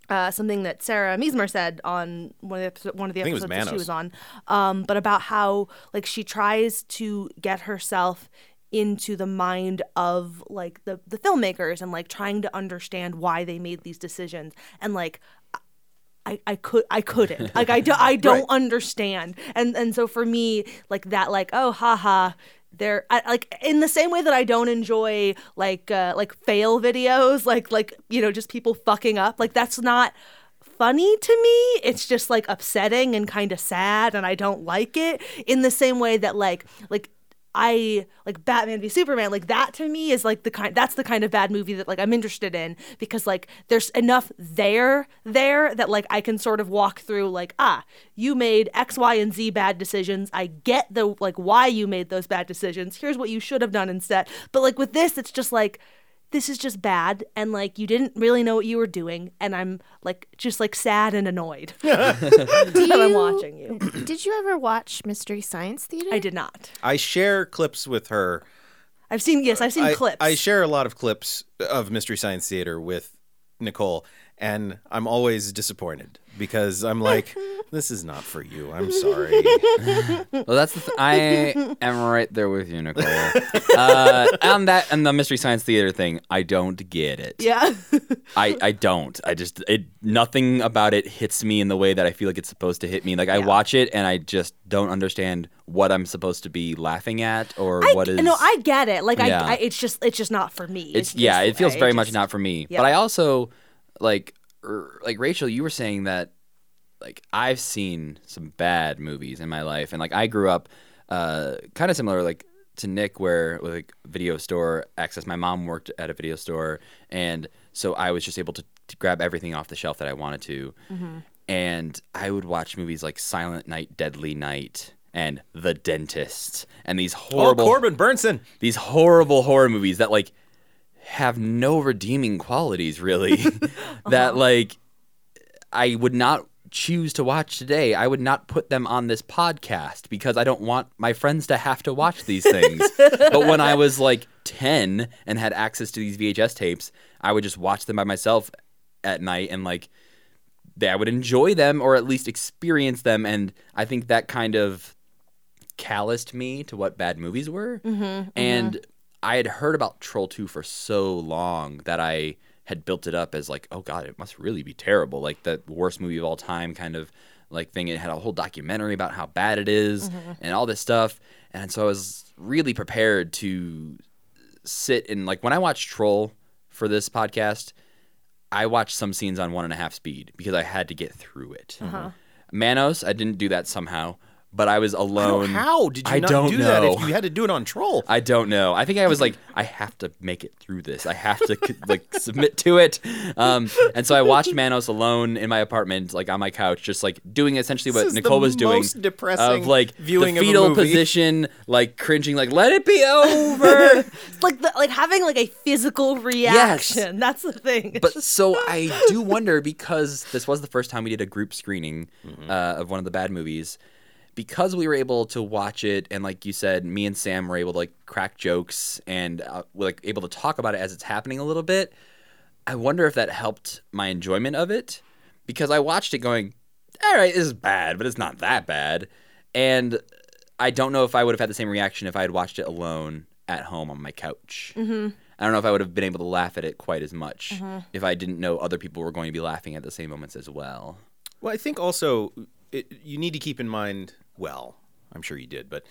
uh, something that Sarah Miesmer said on one of the one of the think it was episodes that she was on, um, but about how like she tries to get herself into the mind of like the the filmmakers and like trying to understand why they made these decisions. And like I, I could I couldn't. Like I, do, I don't understand. And and so for me like that like oh haha they're I, like in the same way that I don't enjoy like uh, like fail videos like like you know just people fucking up like that's not funny to me. It's just like upsetting and kind of sad and I don't like it. In the same way that like like I like Batman v Superman like that to me is like the kind that's the kind of bad movie that like I'm interested in because like there's enough there there that like I can sort of walk through like ah you made X Y and Z bad decisions. I get the like why you made those bad decisions. Here's what you should have done instead. But like with this it's just like this is just bad and like you didn't really know what you were doing and I'm like just like sad and annoyed that I'm watching you Did you ever watch Mystery Science Theater? I did not I share clips with her. I've seen yes I've seen I, clips I share a lot of clips of Mystery Science Theater with Nicole, and I'm always disappointed because I'm like, this is not for you. I'm sorry. Well, that's the th- I am right there with you, Nicole. uh, on that and the Mystery Science Theater thing, I don't get it. yeah I, I don't. I just it nothing about it hits me in the way that I feel like it's supposed to hit me. Like I watch it and I just don't understand what I'm supposed to be laughing at or I, what is no, I get it. Like Yeah. I, I, it's just, it's just not for me. it's just yeah, it feels way. very much not for me. yeah. But I also like er, like Rachel, you were saying that like I've seen some bad movies in my life, and like I grew up uh, kind of similar like to Nick, where with like video store access. My mom worked at a video store, and so I was just able to, to grab everything off the shelf that I wanted to, Mm-hmm. and I would watch movies like Silent Night, Deadly Night. And The Dentist, and these horrible oh, Corbin Bernsen. these horrible horror movies that like have no redeeming qualities really that uh-huh. like I would not choose to watch today. I would not put them on this podcast because I don't want my friends to have to watch these things. but when I was like 10 and had access to these VHS tapes, I would just watch them by myself at night and like I would enjoy them or at least experience them and I think that kind of calloused me to what bad movies were. Mm-hmm, mm-hmm. And I had heard about Troll 2 for so long that I had built it up as like, oh god, it must really be terrible, like the worst movie of all time kind of like thing. It had a whole documentary about how bad it is mm-hmm. and all this stuff. And so I was really prepared to sit and like when I watched Troll for this podcast, I watched some scenes on one and a half speed because I had to get through it. Uh-huh. Manos, I didn't do that somehow, but I was alone. How did you I not don't do that if you had to do it on Troll? I don't know. I think I was like, I have to make it through this. I have to like submit to it. Um, and so I watched Manos alone in my apartment, like on my couch, just like doing essentially what is the Nicole was doing. most depressing of like viewing the of a fetal movie. position, like cringing, like let it be over. It's like the, like having like a physical reaction. Yes. That's the thing. But so I do wonder because this was the first time we did a group screening Mm-hmm. uh, of one of the bad movies. Because we were able to watch it, and like you said, me and Sam were able to like crack jokes and uh, we're like able to talk about it as it's happening a little bit. I wonder if that helped my enjoyment of it because I watched it going, all right, this is bad, but it's not that bad. And I don't know if I would have had the same reaction if I had watched it alone at home on my couch. Mm-hmm. I don't know if I would have been able to laugh at it quite as much if I didn't know other people were going to be laughing at the same moments as well. Well, I think also it, you need to keep in mind. Well, I'm sure you did, but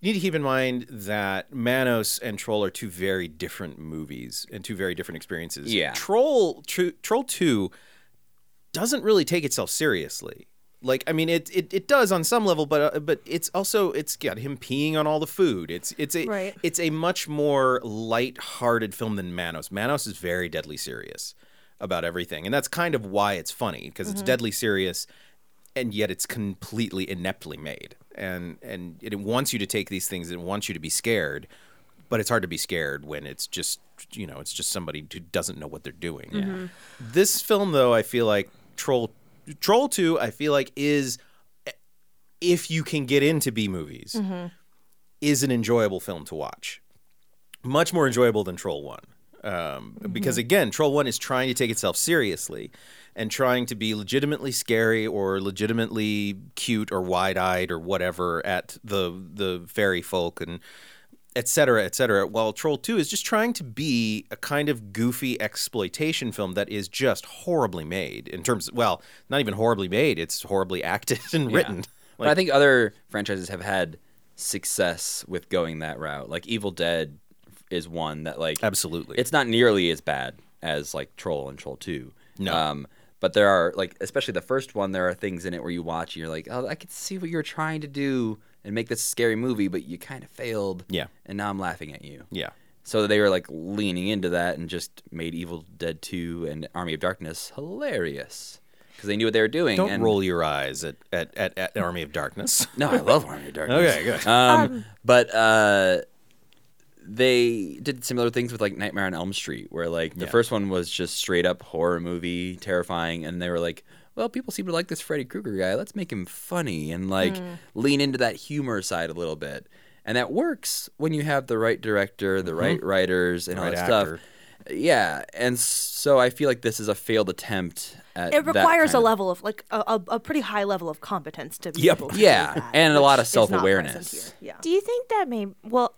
you need to keep in mind that Manos and Troll are two very different movies and two very different experiences. Yeah. Troll Tro- Troll Two doesn't really take itself seriously. Like I mean, it it, it does on some level, but uh, but it's also it's got him peeing on all the food. It's it's a Right. it's a much more light-hearted film than Manos. Manos is very deadly serious about everything, and that's kind of why it's funny because it's deadly serious, and yet it's completely ineptly made, and and it wants you to take these things, it wants you to be scared, but it's hard to be scared when it's just you know it's just somebody who doesn't know what they're doing. Mm-hmm. This film, though, I feel like Troll Troll Two, I feel like is if you can get into B movies, mm-hmm. is an enjoyable film to watch. Much more enjoyable than Troll One, um, because mm-hmm. again, Troll One is trying to take itself seriously and trying to be legitimately scary or legitimately cute or wide-eyed or whatever at the the fairy folk and et cetera, et cetera. While Troll 2 is just trying to be a kind of goofy exploitation film that is just horribly made in terms of, well, not even horribly made, it's horribly acted and written. but I think other franchises have had success with going that route. Like Evil Dead is one that like Absolutely. it's not nearly as bad as like Troll and Troll Two. No. Um, but there are like especially the first one, there are things in it where you watch and you're like, oh, I could see what you're trying to do and make this a scary movie, but you kind of failed. Yeah. And now I'm laughing at you. yeah. So they were like leaning into that and just made Evil Dead 2 and Army of Darkness hilarious because they knew what they were doing. Don't and, roll your eyes at, at, at, at Army of Darkness. No, I love Army of Darkness. Okay, good. Um, but uh, they did similar things with like Nightmare on Elm Street, where like the Yeah. first one was just straight up horror movie, terrifying, and they were like, "Well, people seem to like this Freddy Krueger guy. Let's make him funny and like hmm. lean into that humor side a little bit." And that works when you have the right director, the mm-hmm. right writers, and all Right that stuff. Yeah, and so I feel like this is a failed attempt at. It that requires kind a of- level of like a, a, a pretty high level of competence to be Yep. able to Yeah, do that, and a lot of which is not present self-awareness. Yeah. Do you think that may well t-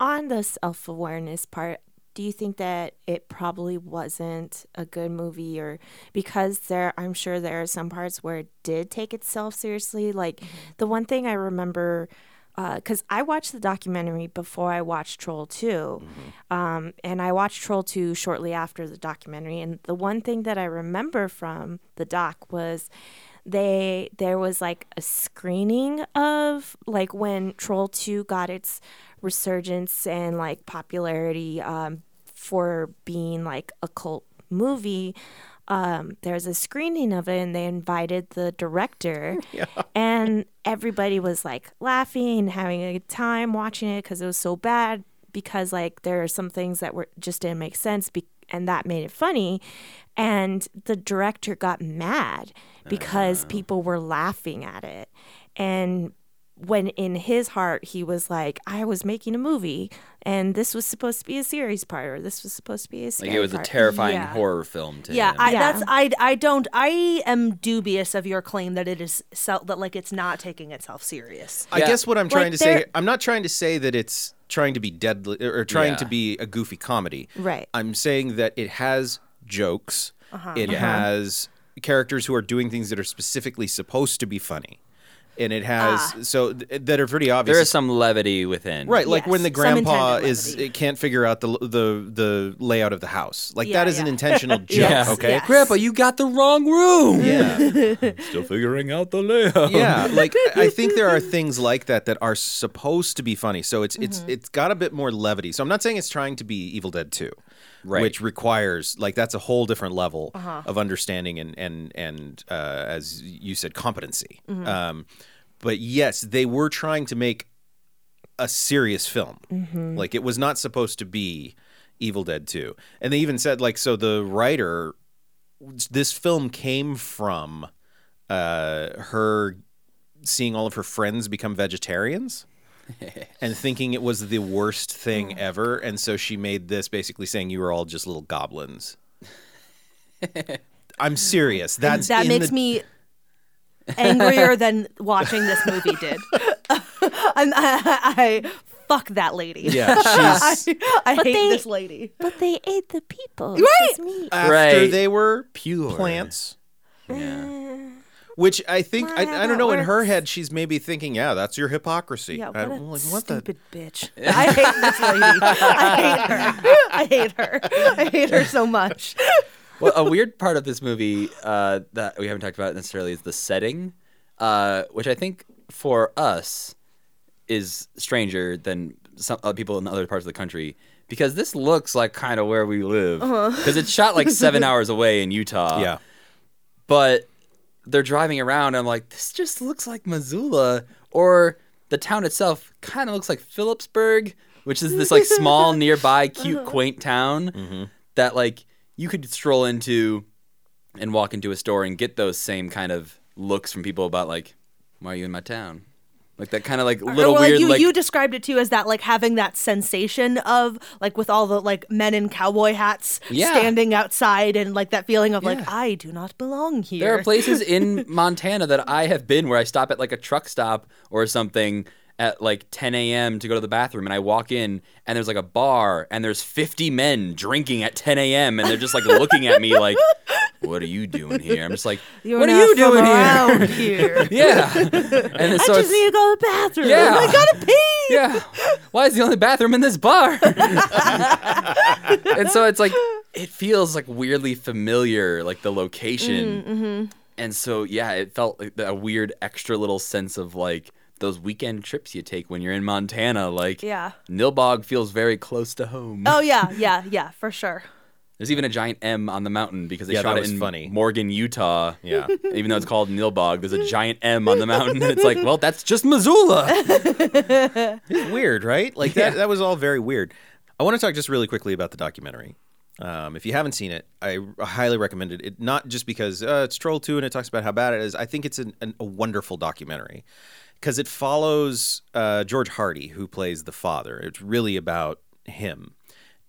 on the self awareness part? Do you think that it probably wasn't a good movie, or because there? I'm sure there are some parts where it did take itself seriously. Like mm-hmm. the one thing I remember, uh, because I watched the documentary before I watched Troll 2 mm-hmm. um, and I watched Troll Two shortly after the documentary. And the one thing that I remember from the doc was they there was like a screening of like when Troll 2 got its resurgence and like popularity um, for being like a cult movie. Um, there's a screening of it, and they invited the director, yeah. and everybody was like laughing and having a good time watching it because it was so bad. Because like there are some things that were just didn't make sense, be- and that made it funny. And the director got mad because uh. people were laughing at it, and when in his heart he was like, I was making a movie and this was supposed to be a series part or this was supposed to be a series Like it was a terrifying Yeah. horror film to Yeah, him. I, Yeah. that's I. I don't. I am dubious of your claim that it is self that like it's not taking itself serious. I guess what I'm trying Like, to say, there- I'm not trying to say that it's trying to be deadly or trying to be a goofy comedy. Right. I'm saying that it has jokes. Uh-huh. It has characters who are doing things that are specifically supposed to be funny, and it has Ah. so th- that are pretty obvious. There is some levity within. Right, like when the grandpa is it can't figure out the the the layout of the house. Like Yeah, that is an intentional joke. Yes, okay. yes. Grandpa, you got the wrong room. Yeah. Still figuring out the layout. yeah like i think there are things like that that are supposed to be funny so it's it's Mm-hmm. it's got a bit more levity so i'm not saying it's trying to be evil dead 2 Right. which requires like that's a whole different level Uh-huh. of understanding and and and uh, as you said competency Mm-hmm. um, but yes they were trying to make a serious film Mm-hmm. like it was not supposed to be evil dead 2 and they even said like so the writer this film came from uh, her seeing all of her friends become vegetarians and thinking it was the worst thing ever and so she made this basically saying you were all just little goblins I'm serious. That's that makes the- me angrier than watching this movie did. I'm, I, I fuck that lady. Yeah, she's I, I But hate they- this lady. But they ate the people. Right. It's after Right. they were Pure. plants. Yeah. Which I think Well, I, I don't that know. In her head, she's maybe thinking, "Yeah, that's your hypocrisy." Yeah, I- what a I'm like, what the? stupid bitch. I hate this lady. I hate her. I hate her. I hate her so much. well, a weird part of this movie uh, that we haven't talked about necessarily is the setting, uh, which I think for us is stranger than some other people in other parts of the country because this looks like kind of where we live because it's shot like seven hours away in Utah. Yeah, but they're driving around. And I'm like, this just looks like Missoula, or the town itself kind of looks like Philipsburg, which is this like small, nearby, cute, uh-huh. quaint town mm-hmm. that like you could stroll into and walk into a store and get those same kind of looks from people about like, why are you in my town? Like that kind of like little Or, like, weird you, like you described it too as that like having that sensation of like with all the like men in cowboy hats Yeah. standing outside and like that feeling of like I do not belong here. There are places in Montana that I have been where I stop at like a truck stop or something at like 10 a.m. to go to the bathroom, and I walk in and there's like a bar and there's 50 men drinking at 10 a.m. and they're just like looking at me like, "What are you doing here?" I'm just like, You're "What are you doing here?" here? Yeah, and I so just need to go to the bathroom. Yeah. I gotta pee. yeah. Why is the only bathroom in this bar? and so it's like it feels like weirdly familiar, like the location. Mm, mm-hmm. And so yeah, it felt like a weird extra little sense of like those weekend trips you take when you're in Montana. Like Yeah. Nilbog feels very close to home. Oh yeah, yeah, yeah, for sure. There's even a giant M on the mountain because they Yeah, shot that it was in funny. Morgan, Utah. yeah. Even though it's called Nilbog, there's a giant M on the mountain. And it's like, well, that's just Missoula. It's weird, right? Like that. Yeah. That was all very weird. I want to talk just really quickly about the documentary. Um, if you haven't seen it, I highly recommend it. it not just because uh, it's Troll Two and it talks about how bad it is. I think it's an, an, a wonderful documentary because it follows uh, George Hardy, who plays the father. It's really about him,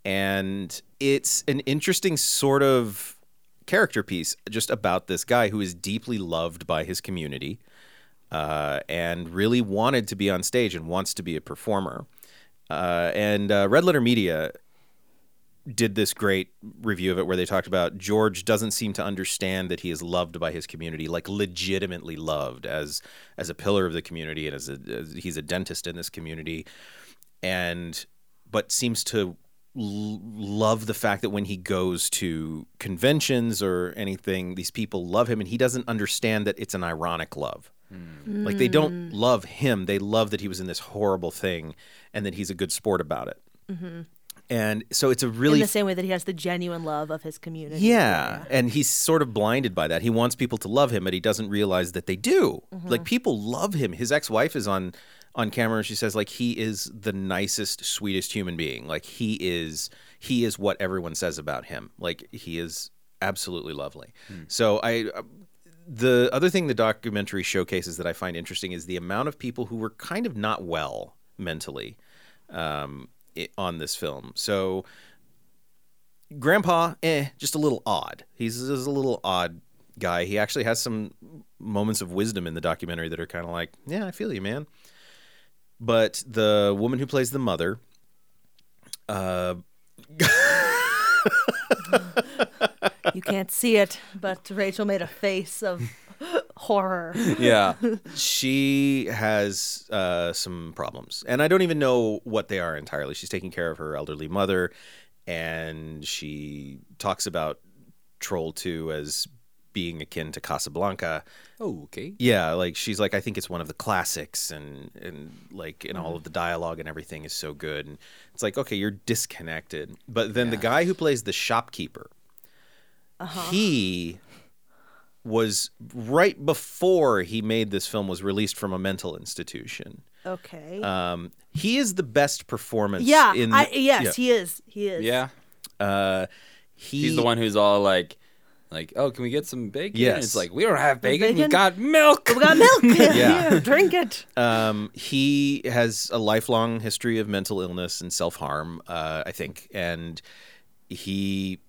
and it's an interesting sort of character piece just about this guy who is deeply loved by his community uh, and really wanted to be on stage and wants to be a performer. Uh, and uh, Red Letter Media did this great review of it where they talked about George doesn't seem to understand that he is loved by his community, like legitimately loved as as a pillar of the community and as, a, as he's a dentist in this community, and but seems to l- love the fact that when he goes to conventions or anything, these people love him, and he doesn't understand that it's an ironic love. Hmm. Like they don't mm. love him; they love that he was in this horrible thing, and that he's a good sport about it. Mm-hmm. And so it's a really In the same way that he has the genuine love of his community. yeah. And he's sort of blinded by that. He wants people to love him, but he doesn't realize that they do. Mm-hmm. Like people love him. His ex-wife is on on camera she says like he is the nicest, sweetest human being. Like he is he is what everyone says about him. Like he is absolutely lovely. So I uh, the other thing the documentary showcases that I find interesting is the amount of people who were kind of not well mentally um, on this film. So Grandpa, eh, just a little odd. He's, he's a little odd guy. He actually has some moments of wisdom in the documentary that are kind of like, yeah, I feel you, man. But the woman who plays the mother, uh, You can't see it, but Rachel made a face of horror. yeah. she has uh, some problems, and I don't even know what they are entirely. She's taking care of her elderly mother, and she talks about Troll Two as being akin to Casablanca. Oh, okay. Yeah, like she's like I think it's one of the classics, and and like and Mm-hmm. all of the dialogue and everything is so good, and it's like okay, you're disconnected. But then the guy who plays the shopkeeper, Uh-huh. he was right before he made this film was released from a mental institution. Okay. Um, he is the best performance. yeah. in I, the- yes, yeah. he is. He is. Yeah. Uh, he, He's the one who's all like, like, oh, can we get some bacon? And Yes. It's like we don't have bacon. We got milk. We got milk. Yeah. Here, drink it. Um, he has a lifelong history of mental illness and self harm, uh, I think, and he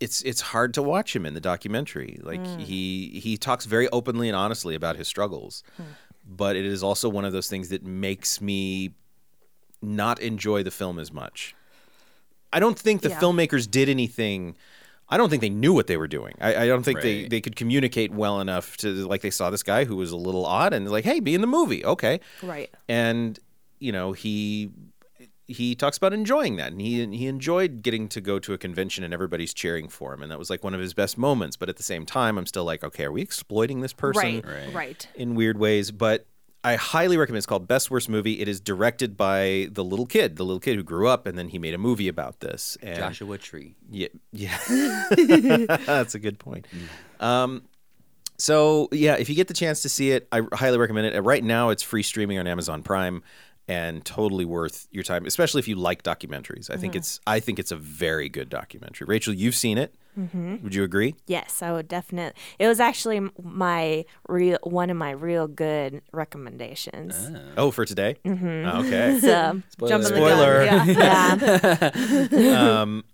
it's it's hard to watch him in the documentary. Like he he talks very openly and honestly about his struggles, but it is also one of those things that makes me not enjoy the film as much. I don't think the Yeah. filmmakers did anything. I don't think they knew what they were doing. I, I don't think they, Right. they could communicate well enough to like they saw this guy who was a little odd and like, hey, be in the movie, okay Right. and you know he he talks about enjoying that and he he enjoyed getting to go to a convention and everybody's cheering for him and that was like one of his best moments but at the same time I'm still like okay are we exploiting this person Right. Right. Right. in weird ways but I highly recommend it's called Best Worst Movie it is directed by the little kid the little kid who grew up and then he made a movie about this and Joshua Tree. yeah, yeah. That's a good point. Um, so yeah, if you get the chance to see it, I highly recommend it. Right now, it's free streaming on Amazon Prime, and totally worth your time, especially if you like documentaries. I think it's I think it's a very good documentary. Rachel, you've seen it. Would you agree? Yes, I would definitely. It was actually my real one of my real good recommendations. Oh, for today. Mm-hmm. Okay. So, Jumping Spoiler. the gun. Yeah. yeah. um,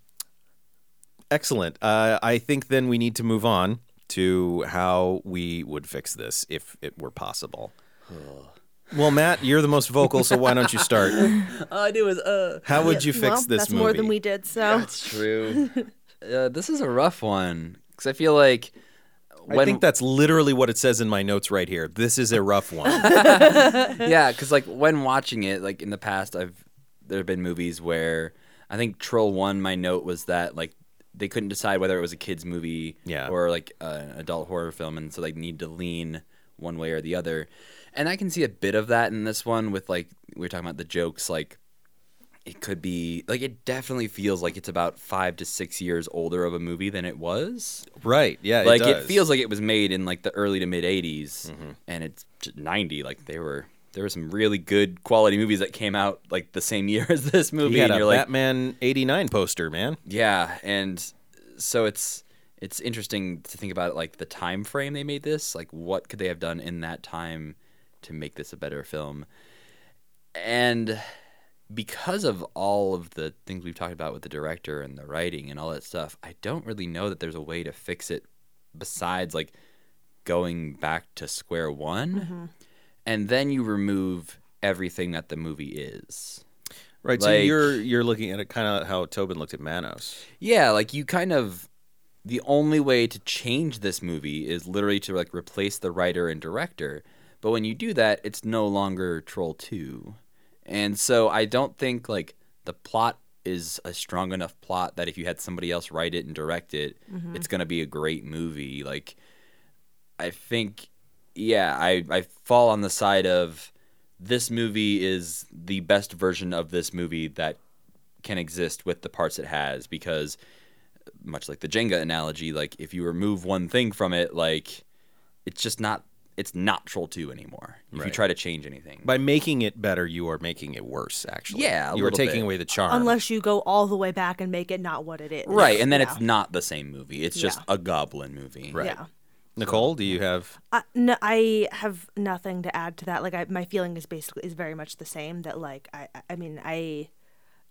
excellent. Uh, I think then we need to move on to how we would fix this if it were possible. well, Matt, you're the most vocal, so why don't you start? All I do is uh. How would you fix well, this that's movie? more than we did. So That's true. Uh, this is a rough one because I feel like when I think that's literally what it says in my notes right here. This is a rough one. yeah, because like when watching it, like in the past, I've there have been movies where I think Troll One. My note was that like they couldn't decide whether it was a kids movie Yeah. or like uh, an adult horror film, and so they need to lean one way or the other. And I can see a bit of that in this one with like we were talking about the jokes, like. It could be like it definitely feels like it's about five to six years older of a movie than it was. right. Yeah. like it, it, feels like it was made in like the early to mid 80s Mm-hmm. and it's 90 like they were there were some really good quality movies that came out like the same year as this movie He had and a you're like Batman '89 poster, man. yeah and so it's it's interesting to think about like the time frame they made this like what could they have done in that time to make this a better film and because of all of the things we've talked about with the director and the writing and all that stuff i don't really know that there's a way to fix it besides like going back to square one mm-hmm. and then you remove everything that the movie is Right. so you're you're looking at it kind of how Tobin looked at Manos. Yeah, like you kind of the only way to change this movie is literally to like replace the writer and director. But when you do that, it's no longer Troll 2. And so I don't think like the plot is a strong enough plot that if you had somebody else write it and direct it, mm-hmm. it's going to be a great movie. Like I think yeah, I I fall on the side of this movie is the best version of this movie that can exist with the parts it has because much like the Jenga analogy, like if you remove one thing from it, like it's just not it's not Troll 2 anymore. If you try to change anything. By making it better, you are making it worse. Actually, Yeah, a you are taking bit. away the charm. unless you go all the way back and make it not what it is. right, and then Yeah. it's not the same movie. It's just Yeah. a goblin movie. Right. Yeah. Nicole, do you have? Uh, no, I have nothing to add to that. Like, I, my feeling is basically is very much the same. That like, I, I- I mean, I,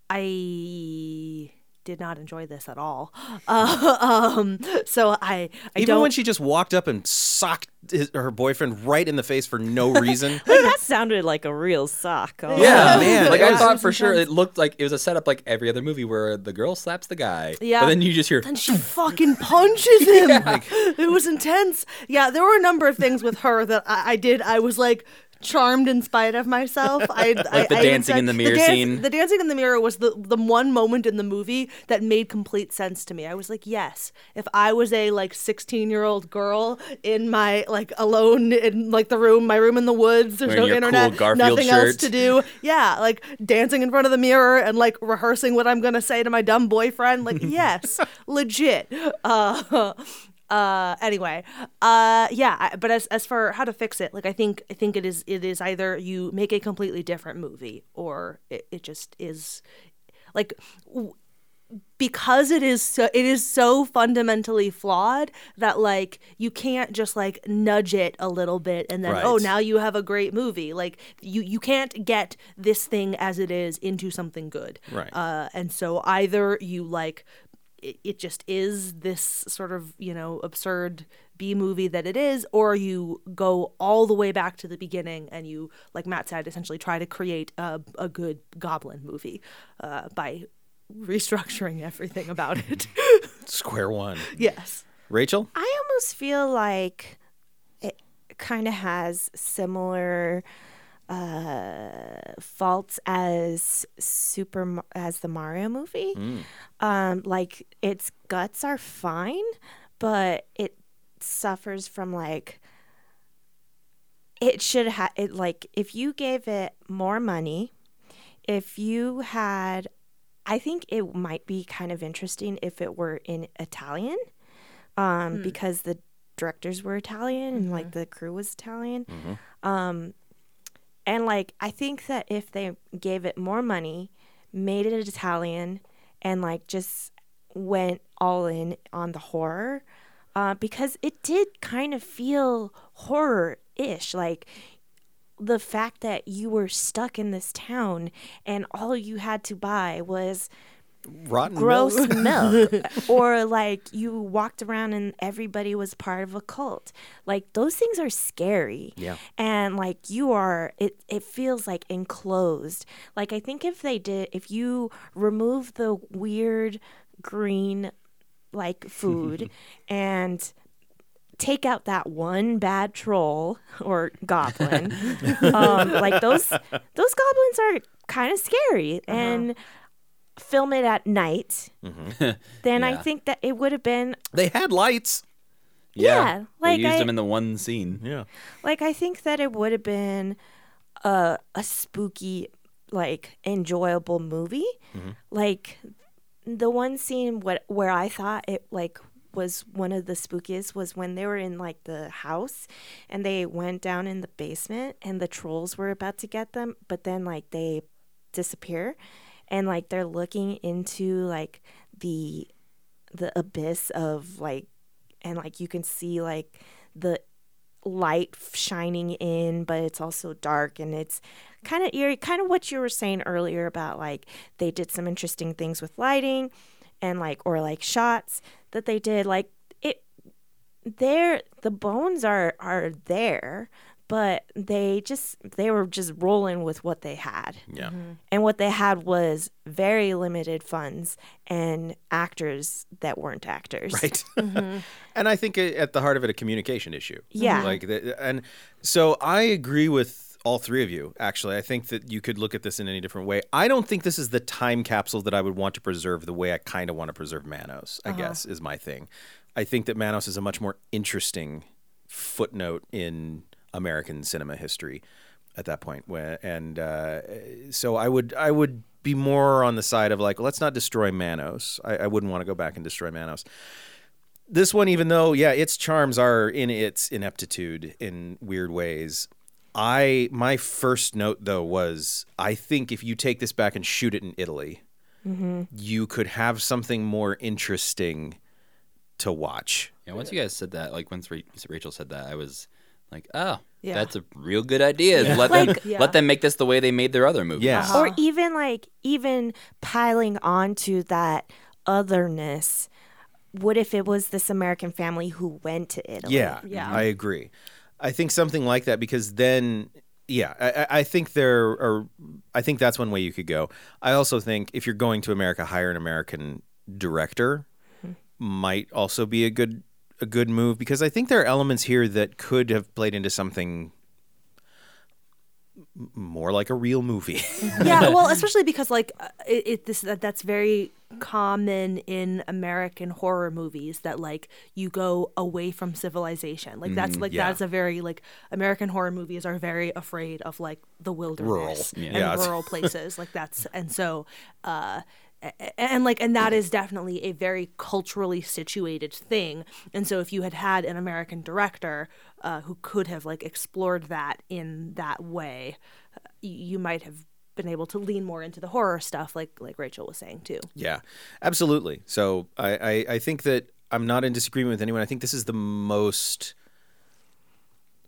I did not enjoy this at all. Uh, um, so I, I Even don't. when she just walked up and socked his, her boyfriend right in the face for no reason. Like, that sounded like a real sock. Oh, Yeah, man, Like it I thought for sure it looked like it was a setup like every other movie where the girl slaps the guy. Yeah. But then you just hear and she fucking punches him. it was intense. Yeah, there were a number of things with her that I, I did. I was like charmed in spite of myself. I, like the dancing in the mirror scene? The dancing in the mirror was the the one moment in the movie that made complete sense to me. I was like, yes, if I was a like 16 year old girl in my like alone in like the room, my room in the woods, there's Wearing no internet, cool nothing else to do. Yeah, like dancing in front of the mirror and like rehearsing what I'm gonna say to my dumb boyfriend. Like, yes, legit. Uh, uh, anyway, uh, yeah. But as as for how to fix it, like I think I think it is it is either you make a completely different movie or it, it just is like. w- because it is so it is so fundamentally flawed that like you can't just like nudge it a little bit and then oh now you have a great movie like you you can't get this thing as it is into something good Right. uh and so either you like it, it just is this sort of you know absurd B movie that it is, or you go all the way back to the beginning and you, like Matt said, essentially try to create a, a good goblin movie uh, by restructuring everything about it. Square one. yes. Rachel? I almost feel like it kind of has similar uh, faults as Super as the Mario movie. Um, like its guts are fine, but it suffers from like it should have it like if you gave it more money, if you had I think it might be kind of interesting if it were in Italian um, because the directors were Italian and like the crew was Italian. Um, and like I think that if they gave it more money, made it Italian, and like just went all in on the horror, uh, because it did kind of feel horror ish. Like the fact that you were stuck in this town and all you had to buy was Rotten gross milk. milk. Or like you walked around and everybody was part of a cult. Like those things are scary. Yeah. and like you are it it feels like enclosed. Like i think if they did if you remove the weird green like food and take out that one bad troll or goblin um like those those goblins are kind of scary and film it at night mm-hmm. then i think that it would have been They had lights. Yeah, like they used I- them in the one scene. Yeah. like I think that it would have been a a spooky, like enjoyable movie. Mm-hmm. Like the one scene what where I thought it like was one of the spookiest was when they were in like the house and they went down in the basement and the trolls were about to get them, but then like they disappear and like they're looking into like the the abyss of like and like you can see like the light shining in but it's also dark and it's kind of eerie kind of what you were saying earlier about like they did some interesting things with lighting and like or like shots that they did like it there the bones are are there but they just they were just rolling with what they had Yeah. Mm-hmm. and what they had was very limited funds and actors that weren't actors Right. Mm-hmm. and I think at the heart of it, a communication issue. Yeah. Mm-hmm. Like, the, and so I agree with all three of you. Actually, I think that you could look at this in any different way. I don't think this is the time capsule that I would want to preserve the way I kind of want to preserve Manos. I uh-huh. guess is my thing. I think that Manos is a much more interesting footnote in American cinema history at that point. And uh, so I would I would be more on the side of like let's not destroy Manos. I, I wouldn't want to go back and destroy Manos this one, even though yeah, its charms are in its ineptitude in weird ways. I my first note though was I think if you take this back and shoot it in Italy, you could have something more interesting to watch. Yeah, once you guys said that, like once Ra- Rachel said that, I was like, oh, Yeah. that's a real good idea. Let them Like- Yeah. let them make this the way they made their other movies. Yeah. or even like even piling onto that otherness what if it was this american family who went to italy Yeah, Yeah. I agree. I think something like that because then, yeah, I, I- I think there are. I think that's one way you could go. I also think if you're going to America, hire an American director. Mm-hmm. Might also be a good a good move because I think there are elements here that could have played into something more like a real movie. yeah, well, especially because like uh, it, it this that, that's very common in American horror movies that like you go away from civilization. Like that's like yeah. that's a very like American horror movies are very afraid of like the wilderness Yeah. and Yeah. rural places. Like that's and so uh and like and that is definitely a very culturally situated thing and so if you had had an american director uh, who could have like explored that in that way you might have been able to lean more into the horror stuff like like rachel was saying too Yeah, absolutely. So I, I, I think that I'm not in disagreement with anyone. I think this is the most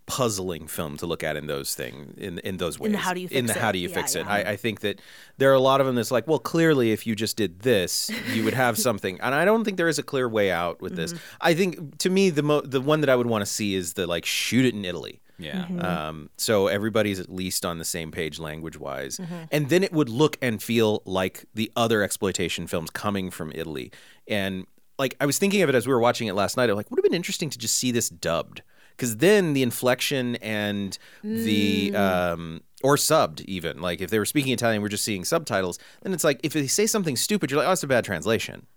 puzzling film to look at in those thing in in those ways. In the how do you in fix the it. how do you Yeah, fix it? yeah. I, I think that there are a lot of them that's like, well, clearly, if you just did this, you would have something. And I don't think there is a clear way out with this. Mm-hmm. I think to me, the mo- the one that I would want to see is the like shoot it in Italy. Yeah. Um, so everybody's at least on the same page language wise. Mm-hmm. And then it would look and feel like the other exploitation films coming from Italy. And like I was thinking of it as we were watching it last night. I'm like, would have been interesting to just see this dubbed. Because then the inflection and the Mm. um, or subbed even like if they were speaking Italian, we're just seeing subtitles. Then it's like if they say something stupid, you're like, oh, it's a bad translation.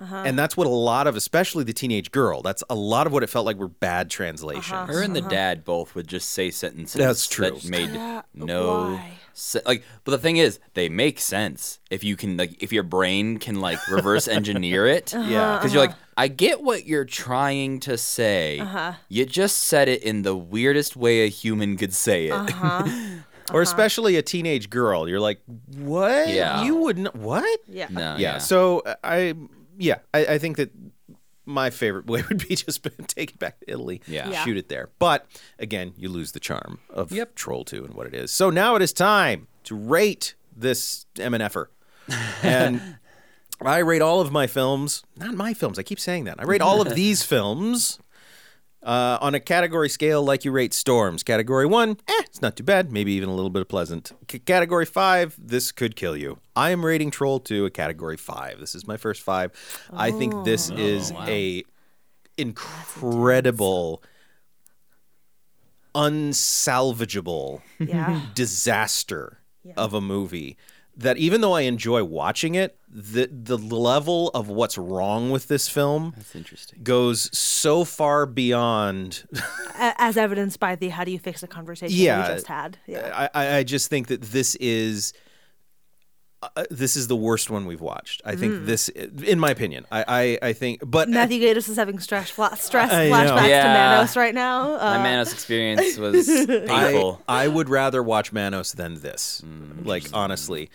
Uh-huh. And that's what a lot of, especially the teenage girl. That's a lot of what it felt like were bad translations. Her and the dad both would just say sentences That's true. that made Yeah, no why? se- like. But the thing is, they make sense if you can like if your brain can like reverse engineer it. Uh-huh. Yeah. because you're like, I get what you're trying to say. Uh-huh. You just said it in the weirdest way a human could say it. Uh-huh. or especially a teenage girl. You're like, what? Yeah. You wouldn't. What? Yeah. no, yeah. So uh, I, yeah, I, I think that my favorite way would be just take it back to Italy. Yeah. Yeah. Shoot it there. But again, you lose the charm of Yep. Troll 2 and what it is. So now it is time to rate this MNFer. And I rate all of my films, not my films, I keep saying that. I rate all of these films uh, on a category scale like you rate storms. Category one, eh, it's not too bad, maybe even a little bit of pleasant. C- category five, this could kill you. I am rating Troll 2 a category five. This is my first five. I think this is wow. a incredible, unsalvageable Yeah. disaster of a movie that even though I enjoy watching it, the the level of what's wrong with this film That's interesting. goes so far beyond As evidenced by the how do you fix a conversation Yeah. we just had. Yeah. I, I I just think that this is uh, this is the worst one we've watched. I Mm. think this, in my opinion, I I, I think, but Matthew Gatiss is having stress, fla- stress flashbacks Yeah. to Manos right now. Uh, My Manos experience was painful. I would rather watch Manos than this. Mm. like honestly,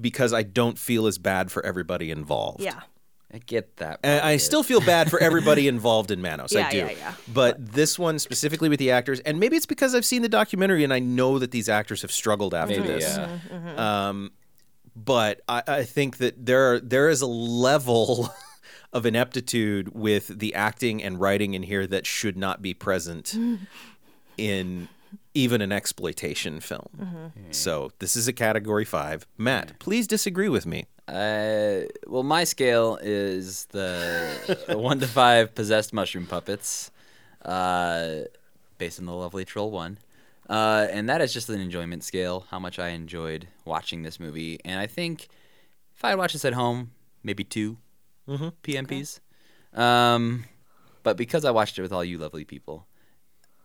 because I don't feel as bad for everybody involved. yeah. I get that. And I still feel bad for everybody involved in Manos. Yeah, I do. yeah, yeah. But this one specifically with the actors, and maybe it's because I've seen the documentary and I know that these actors have struggled after Maybe, this. yeah. Mm-hmm. Um, but I, I think that there are, there is a level of ineptitude with the acting and writing in here that should not be present in even an exploitation film. Mm-hmm. So this is a category five. Matt, please disagree with me. Uh, well, my scale is the one to five possessed mushroom puppets, uh, based on the lovely Troll One, uh, and that is just an enjoyment scale. How much I enjoyed watching this movie, and I think if I had watched this at home, maybe 2 PMPs. Um, but because I watched it with all you lovely people,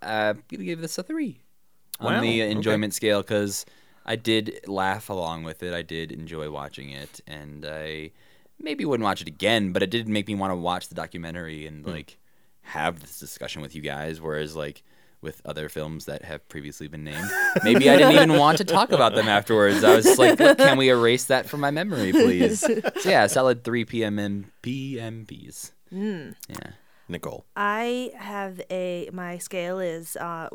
I'm gonna give this a three Wow, on the okay. enjoyment scale because I did laugh along with it. I did enjoy watching it, and I maybe wouldn't watch it again, but it did make me want to watch the documentary and like have this discussion with you guys. Whereas like with other films that have previously been named, maybe I didn't even want to talk about them afterwards. I was just like, can we erase that from my memory, please? so yeah, solid three PM PMPs. Yeah. Nicole. I have a my scale is uh,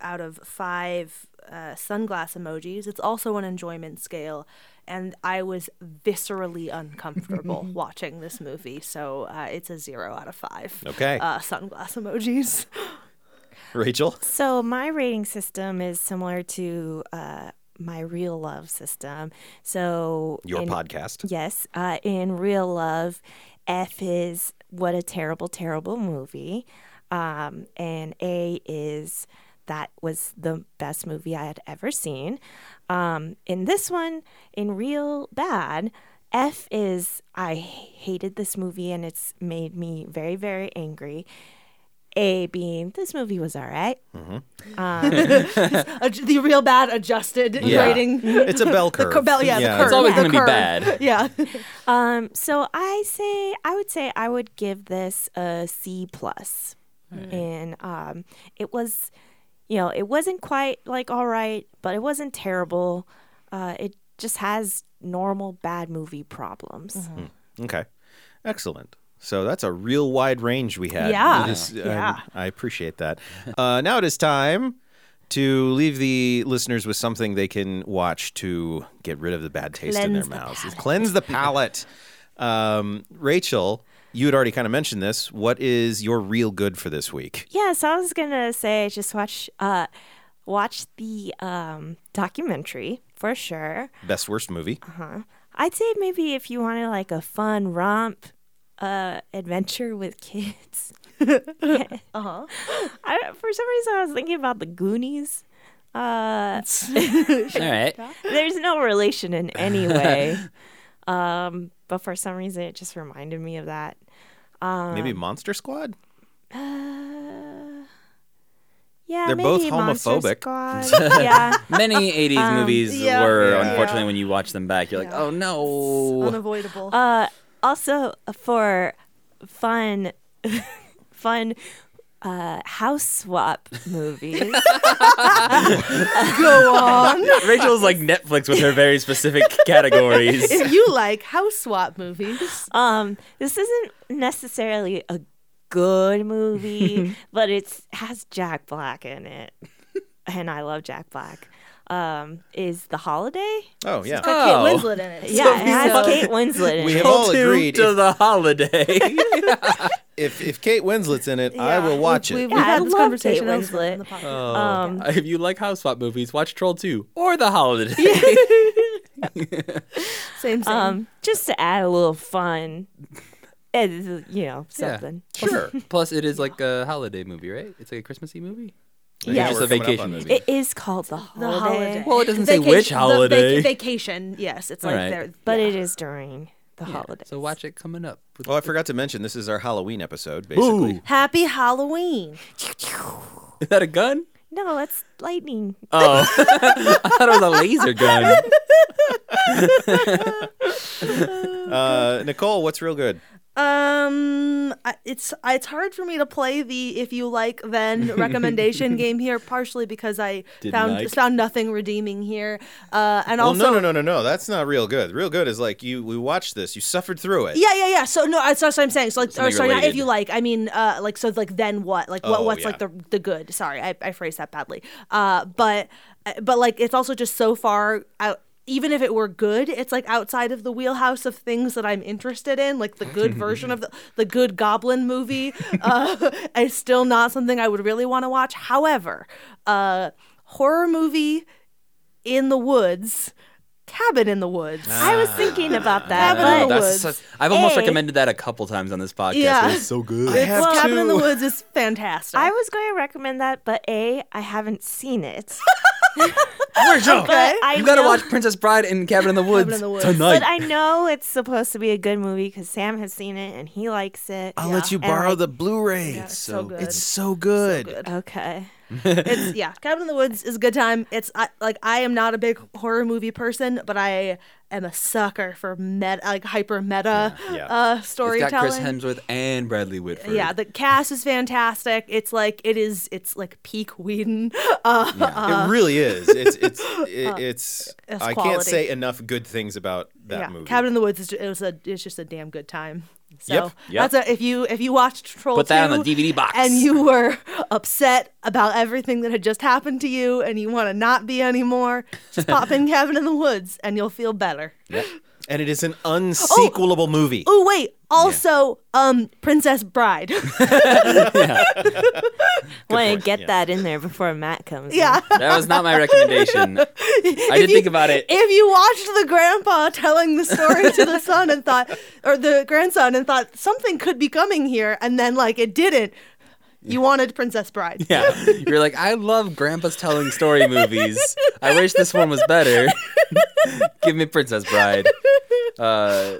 out of five uh, sunglass emojis. It's also an enjoyment scale, and I was viscerally uncomfortable watching this movie. So uh, it's a zero out of five. Okay. Uh, sunglass emojis. Rachel. So my rating system is similar to uh, my real love system. So Your in- podcast. Yes, uh, in real love, F is what a terrible, terrible movie, um, and A is that was the best movie I had ever seen. Um, in this one, in real bad, F is I hated this movie and it's made me very, very angry. A being this movie was all right. Ad- the real bad adjusted Yeah. rating. It's a bell curve. cur- bell- yeah, the curve. It's always the gonna be curve. bad. Yeah. Um, so I say I would say I would give this a C plus, and um, it was, you know, it wasn't quite like all right, but it wasn't terrible. Uh, it just has normal bad movie problems. Okay. Excellent. So that's a real wide range we had. Yeah. Is- Yeah. I, I appreciate that. Uh, now it is time to leave the listeners with something they can watch to get rid of the bad taste in their Cleanse the mouths. palate. Cleanse the palate. um, Rachel, you had already kind of mentioned this. What is your real good for this week? Yeah, so I was gonna say just watch uh watch the um documentary for sure. Best worst movie? Uh huh. I'd say maybe if you wanted like a fun romp uh adventure with kids. Uh-huh. I, for some reason I was thinking about the Goonies. Uh All right. there's no relation in any way. um but for some reason it just reminded me of that. Um, Maybe Monster Squad? Uh, yeah, They're both maybe Monster homophobic. Squad. yeah. Many 80s movies yeah. were, Yeah. unfortunately, when you watch them back, you're like, oh no. Unavoidable. Uh, also for fun, fun uh, house swap movies. Go on. Rachel's like Netflix with her very specific categories. if you like house swap movies, um, this isn't necessarily a good movie, but it's has Jack Black in it, and I love Jack Black. Um, is The Holiday? Oh, yeah. got Oh. Kate Winslet in it. Yeah, it has So- Kate Winslet in We it. have all Two agreed to if- the holiday. If, if Kate Winslet's in it, I will watch we've- it. We've, Yeah, I had this conversation Kate elsewhere Winslet. on the podcast. Oh. Um, if you like house swap movies, watch Troll 2 or The Holiday. Same, same. Um, just to add a little fun, eh, you know, Yeah. something. Sure. Plus, it is like a holiday movie, right? It's like a Christmassy movie. Or Yeah, it's just a vacation movie. It is called the holiday, the holiday. Well, it doesn't say Vacation- which the holiday. vac- vacation. Yes, it's All like right. they're. but yeah. it is during the Yeah, holiday. So watch it coming up. Oh, I forgot to mention this is our Halloween episode, basically. Ooh. Happy Halloween. Is that a gun? No, it's lightning. Oh, I thought it was a laser gun. Uh, Nicole, what's real good? Um, it's it's hard for me to play the if you like then recommendation game here, partially because I Didn't found like? found nothing redeeming here, uh, and Well, also no, no, no, no, no. That's not real good. Real good is like you. We watched this. You suffered through it. Yeah, yeah, yeah. So no, that's what I'm saying. So like, or sorry, not if you like. I mean, uh, like so, like then what? Like what? Oh, what's yeah. like the the good? Sorry, I, I phrased that badly. Uh, but but like it's also just so far out. Even if it were good, it's like outside of the wheelhouse of things that I'm interested in. Like the good version of the the good Goblin movie, uh, is still not something I would really want to watch. However, uh, horror movie in the woods, cabin in the woods. I was thinking about that, Cabin in the Woods. Such, I've almost A. recommended that a couple times on this podcast. Yeah. It's so good. I have Well, Cabin in the. Woods is fantastic. I was going to recommend that, but A, I haven't seen it. Rachel, But I you gotta know- watch Princess Bride and Cabin in the Woods, in the Woods. tonight. But I know it's supposed to be a good movie because Sam has seen it and he likes it. I'll let you borrow like, the Blu-ray. Yeah, it's so good. It's so good. good. Okay. It's yeah cabin in the woods is a good time it's I, like i am not a big horror movie person but i am a sucker for meta like hyper meta yeah. uh it's storytelling got Chris Hemsworth and Bradley Whitford. yeah the cast is fantastic it's like it is it's like peak Whedon uh, it really is. It's it's it, it's. it's I can't say enough good things about that yeah movie. cabin in the woods is ju- it was a it's just a damn good time so Yep, yep. that's a if you if you watched troll Put that on 2 the DVD box. and you were upset about everything that had just happened to you and you want to not be anymore just pop in cabin in the woods and you'll feel better and it is an unsequelable movie. Oh wait, also um Princess Bride. Want to get yeah. that in there before Matt comes. in. yeah. that was not my recommendation. I did you- think about it. If you watched the grandpa telling the story to the son and thought or the grandson and thought something could be coming here and then like it didn't, you wanted Princess Bride. Yeah, you're like, I love Grandpa's telling story movies. I wish this one was better. Give me Princess Bride. Uh,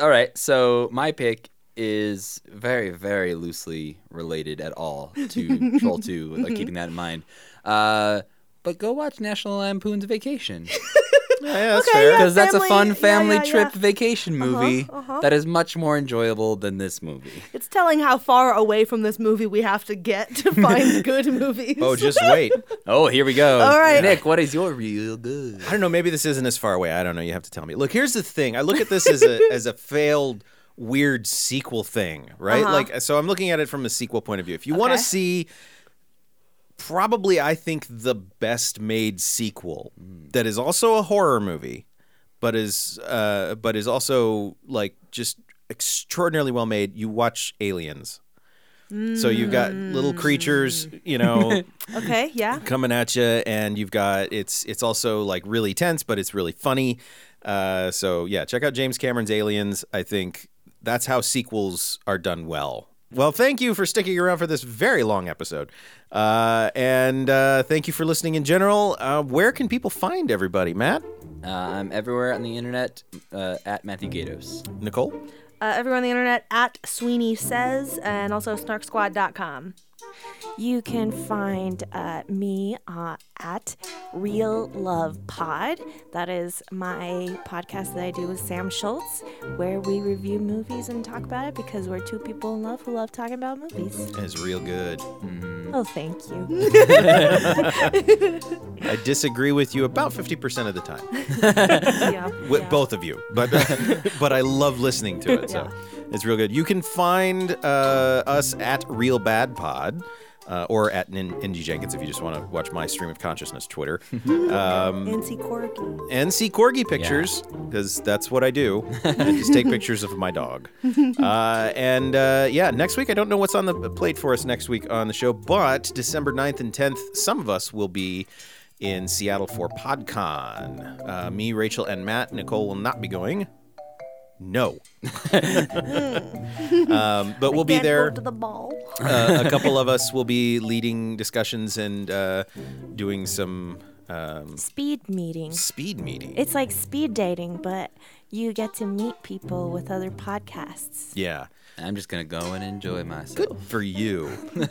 all right, so my pick is very, very loosely related at all to Troll 2, like keeping that in mind. Uh, but go watch National Lampoon's Vacation. Yeah, yeah, that's Okay, fair. yeah. Because that's a fun family yeah, trip yeah. vacation movie uh-huh. that is much more enjoyable than this movie. It's telling how far away from this movie we have to get to find good movies. Oh, just wait. Oh, here we go. All right. Nick, what is your real good? I don't know. Maybe this isn't as far away. I don't know. You have to tell me. Look, here's the thing. I look at this as a as a failed weird sequel thing, right? Uh-huh. Like, so I'm looking at it from a sequel point of view. If you want to see, probably I think the best made sequel that is also a horror movie, but is uh, but is also like just extraordinarily well made. You watch Aliens. So you've got little creatures, you know, Okay, yeah. coming at you, and you've got it's it's also like really tense, but it's really funny. Uh, so yeah, check out James Cameron's Aliens. I think that's how sequels are done well. Well, thank you for sticking around for this very long episode, uh, and uh, thank you for listening in general. Uh, where can people find everybody, Matt, Uh, I'm everywhere on the internet uh, at Matthew Gatos. Nicole? Uh, everyone on the internet at Sweeney Says and also snarksquad.com. You can find uh, me uh, at Real Love Pod. That is my podcast that I do with Sam Schultz, where we review movies and talk about it because we're two people in love who love talking about movies. It's real good. Oh, thank you. I disagree with you about fifty percent of the time. Yeah. with yeah. both of you, but but I love listening to it. So it's real good. You can find uh, us at Real Bad Pod. Uh, or at Nin- Indy Jenkins if you just want to watch my stream of consciousness Twitter. Um, NC Corky. and see corgi pictures because that's what I do. I just take pictures of my dog. Uh, and uh, yeah, next week I don't know what's on the plate for us next week on the show, but December 9th and 10th, some of us will be in Seattle for PodCon. Uh, me, Rachel, and Matt. Nicole will not be going. No. um, but we'll be there to the ball. uh, a couple of us will be leading discussions and uh, doing some um, Speed meeting. speed meeting. It's like speed dating, but you get to meet people with other podcasts. yeah. I'm just gonna go and enjoy myself. Good for you.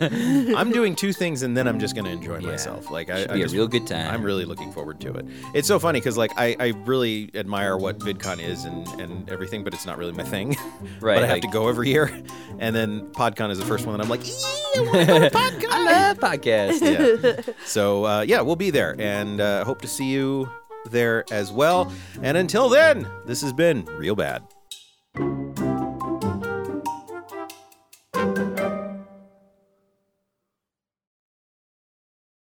I'm doing two things and then I'm just gonna enjoy Yeah. myself. Like I, Should I be a just- real good time. I'm really looking forward to it. It's so funny because like I, I really admire what VidCon is and, and everything, but it's not really my thing. Right, but I have like- to go every year, and then PodCon is the first one that I'm like, "Ee, I want to go to PodCon. I love podcasts. yeah. So uh, yeah, we'll be there, and uh, hope to see you there as well. And until then, this has been real bad.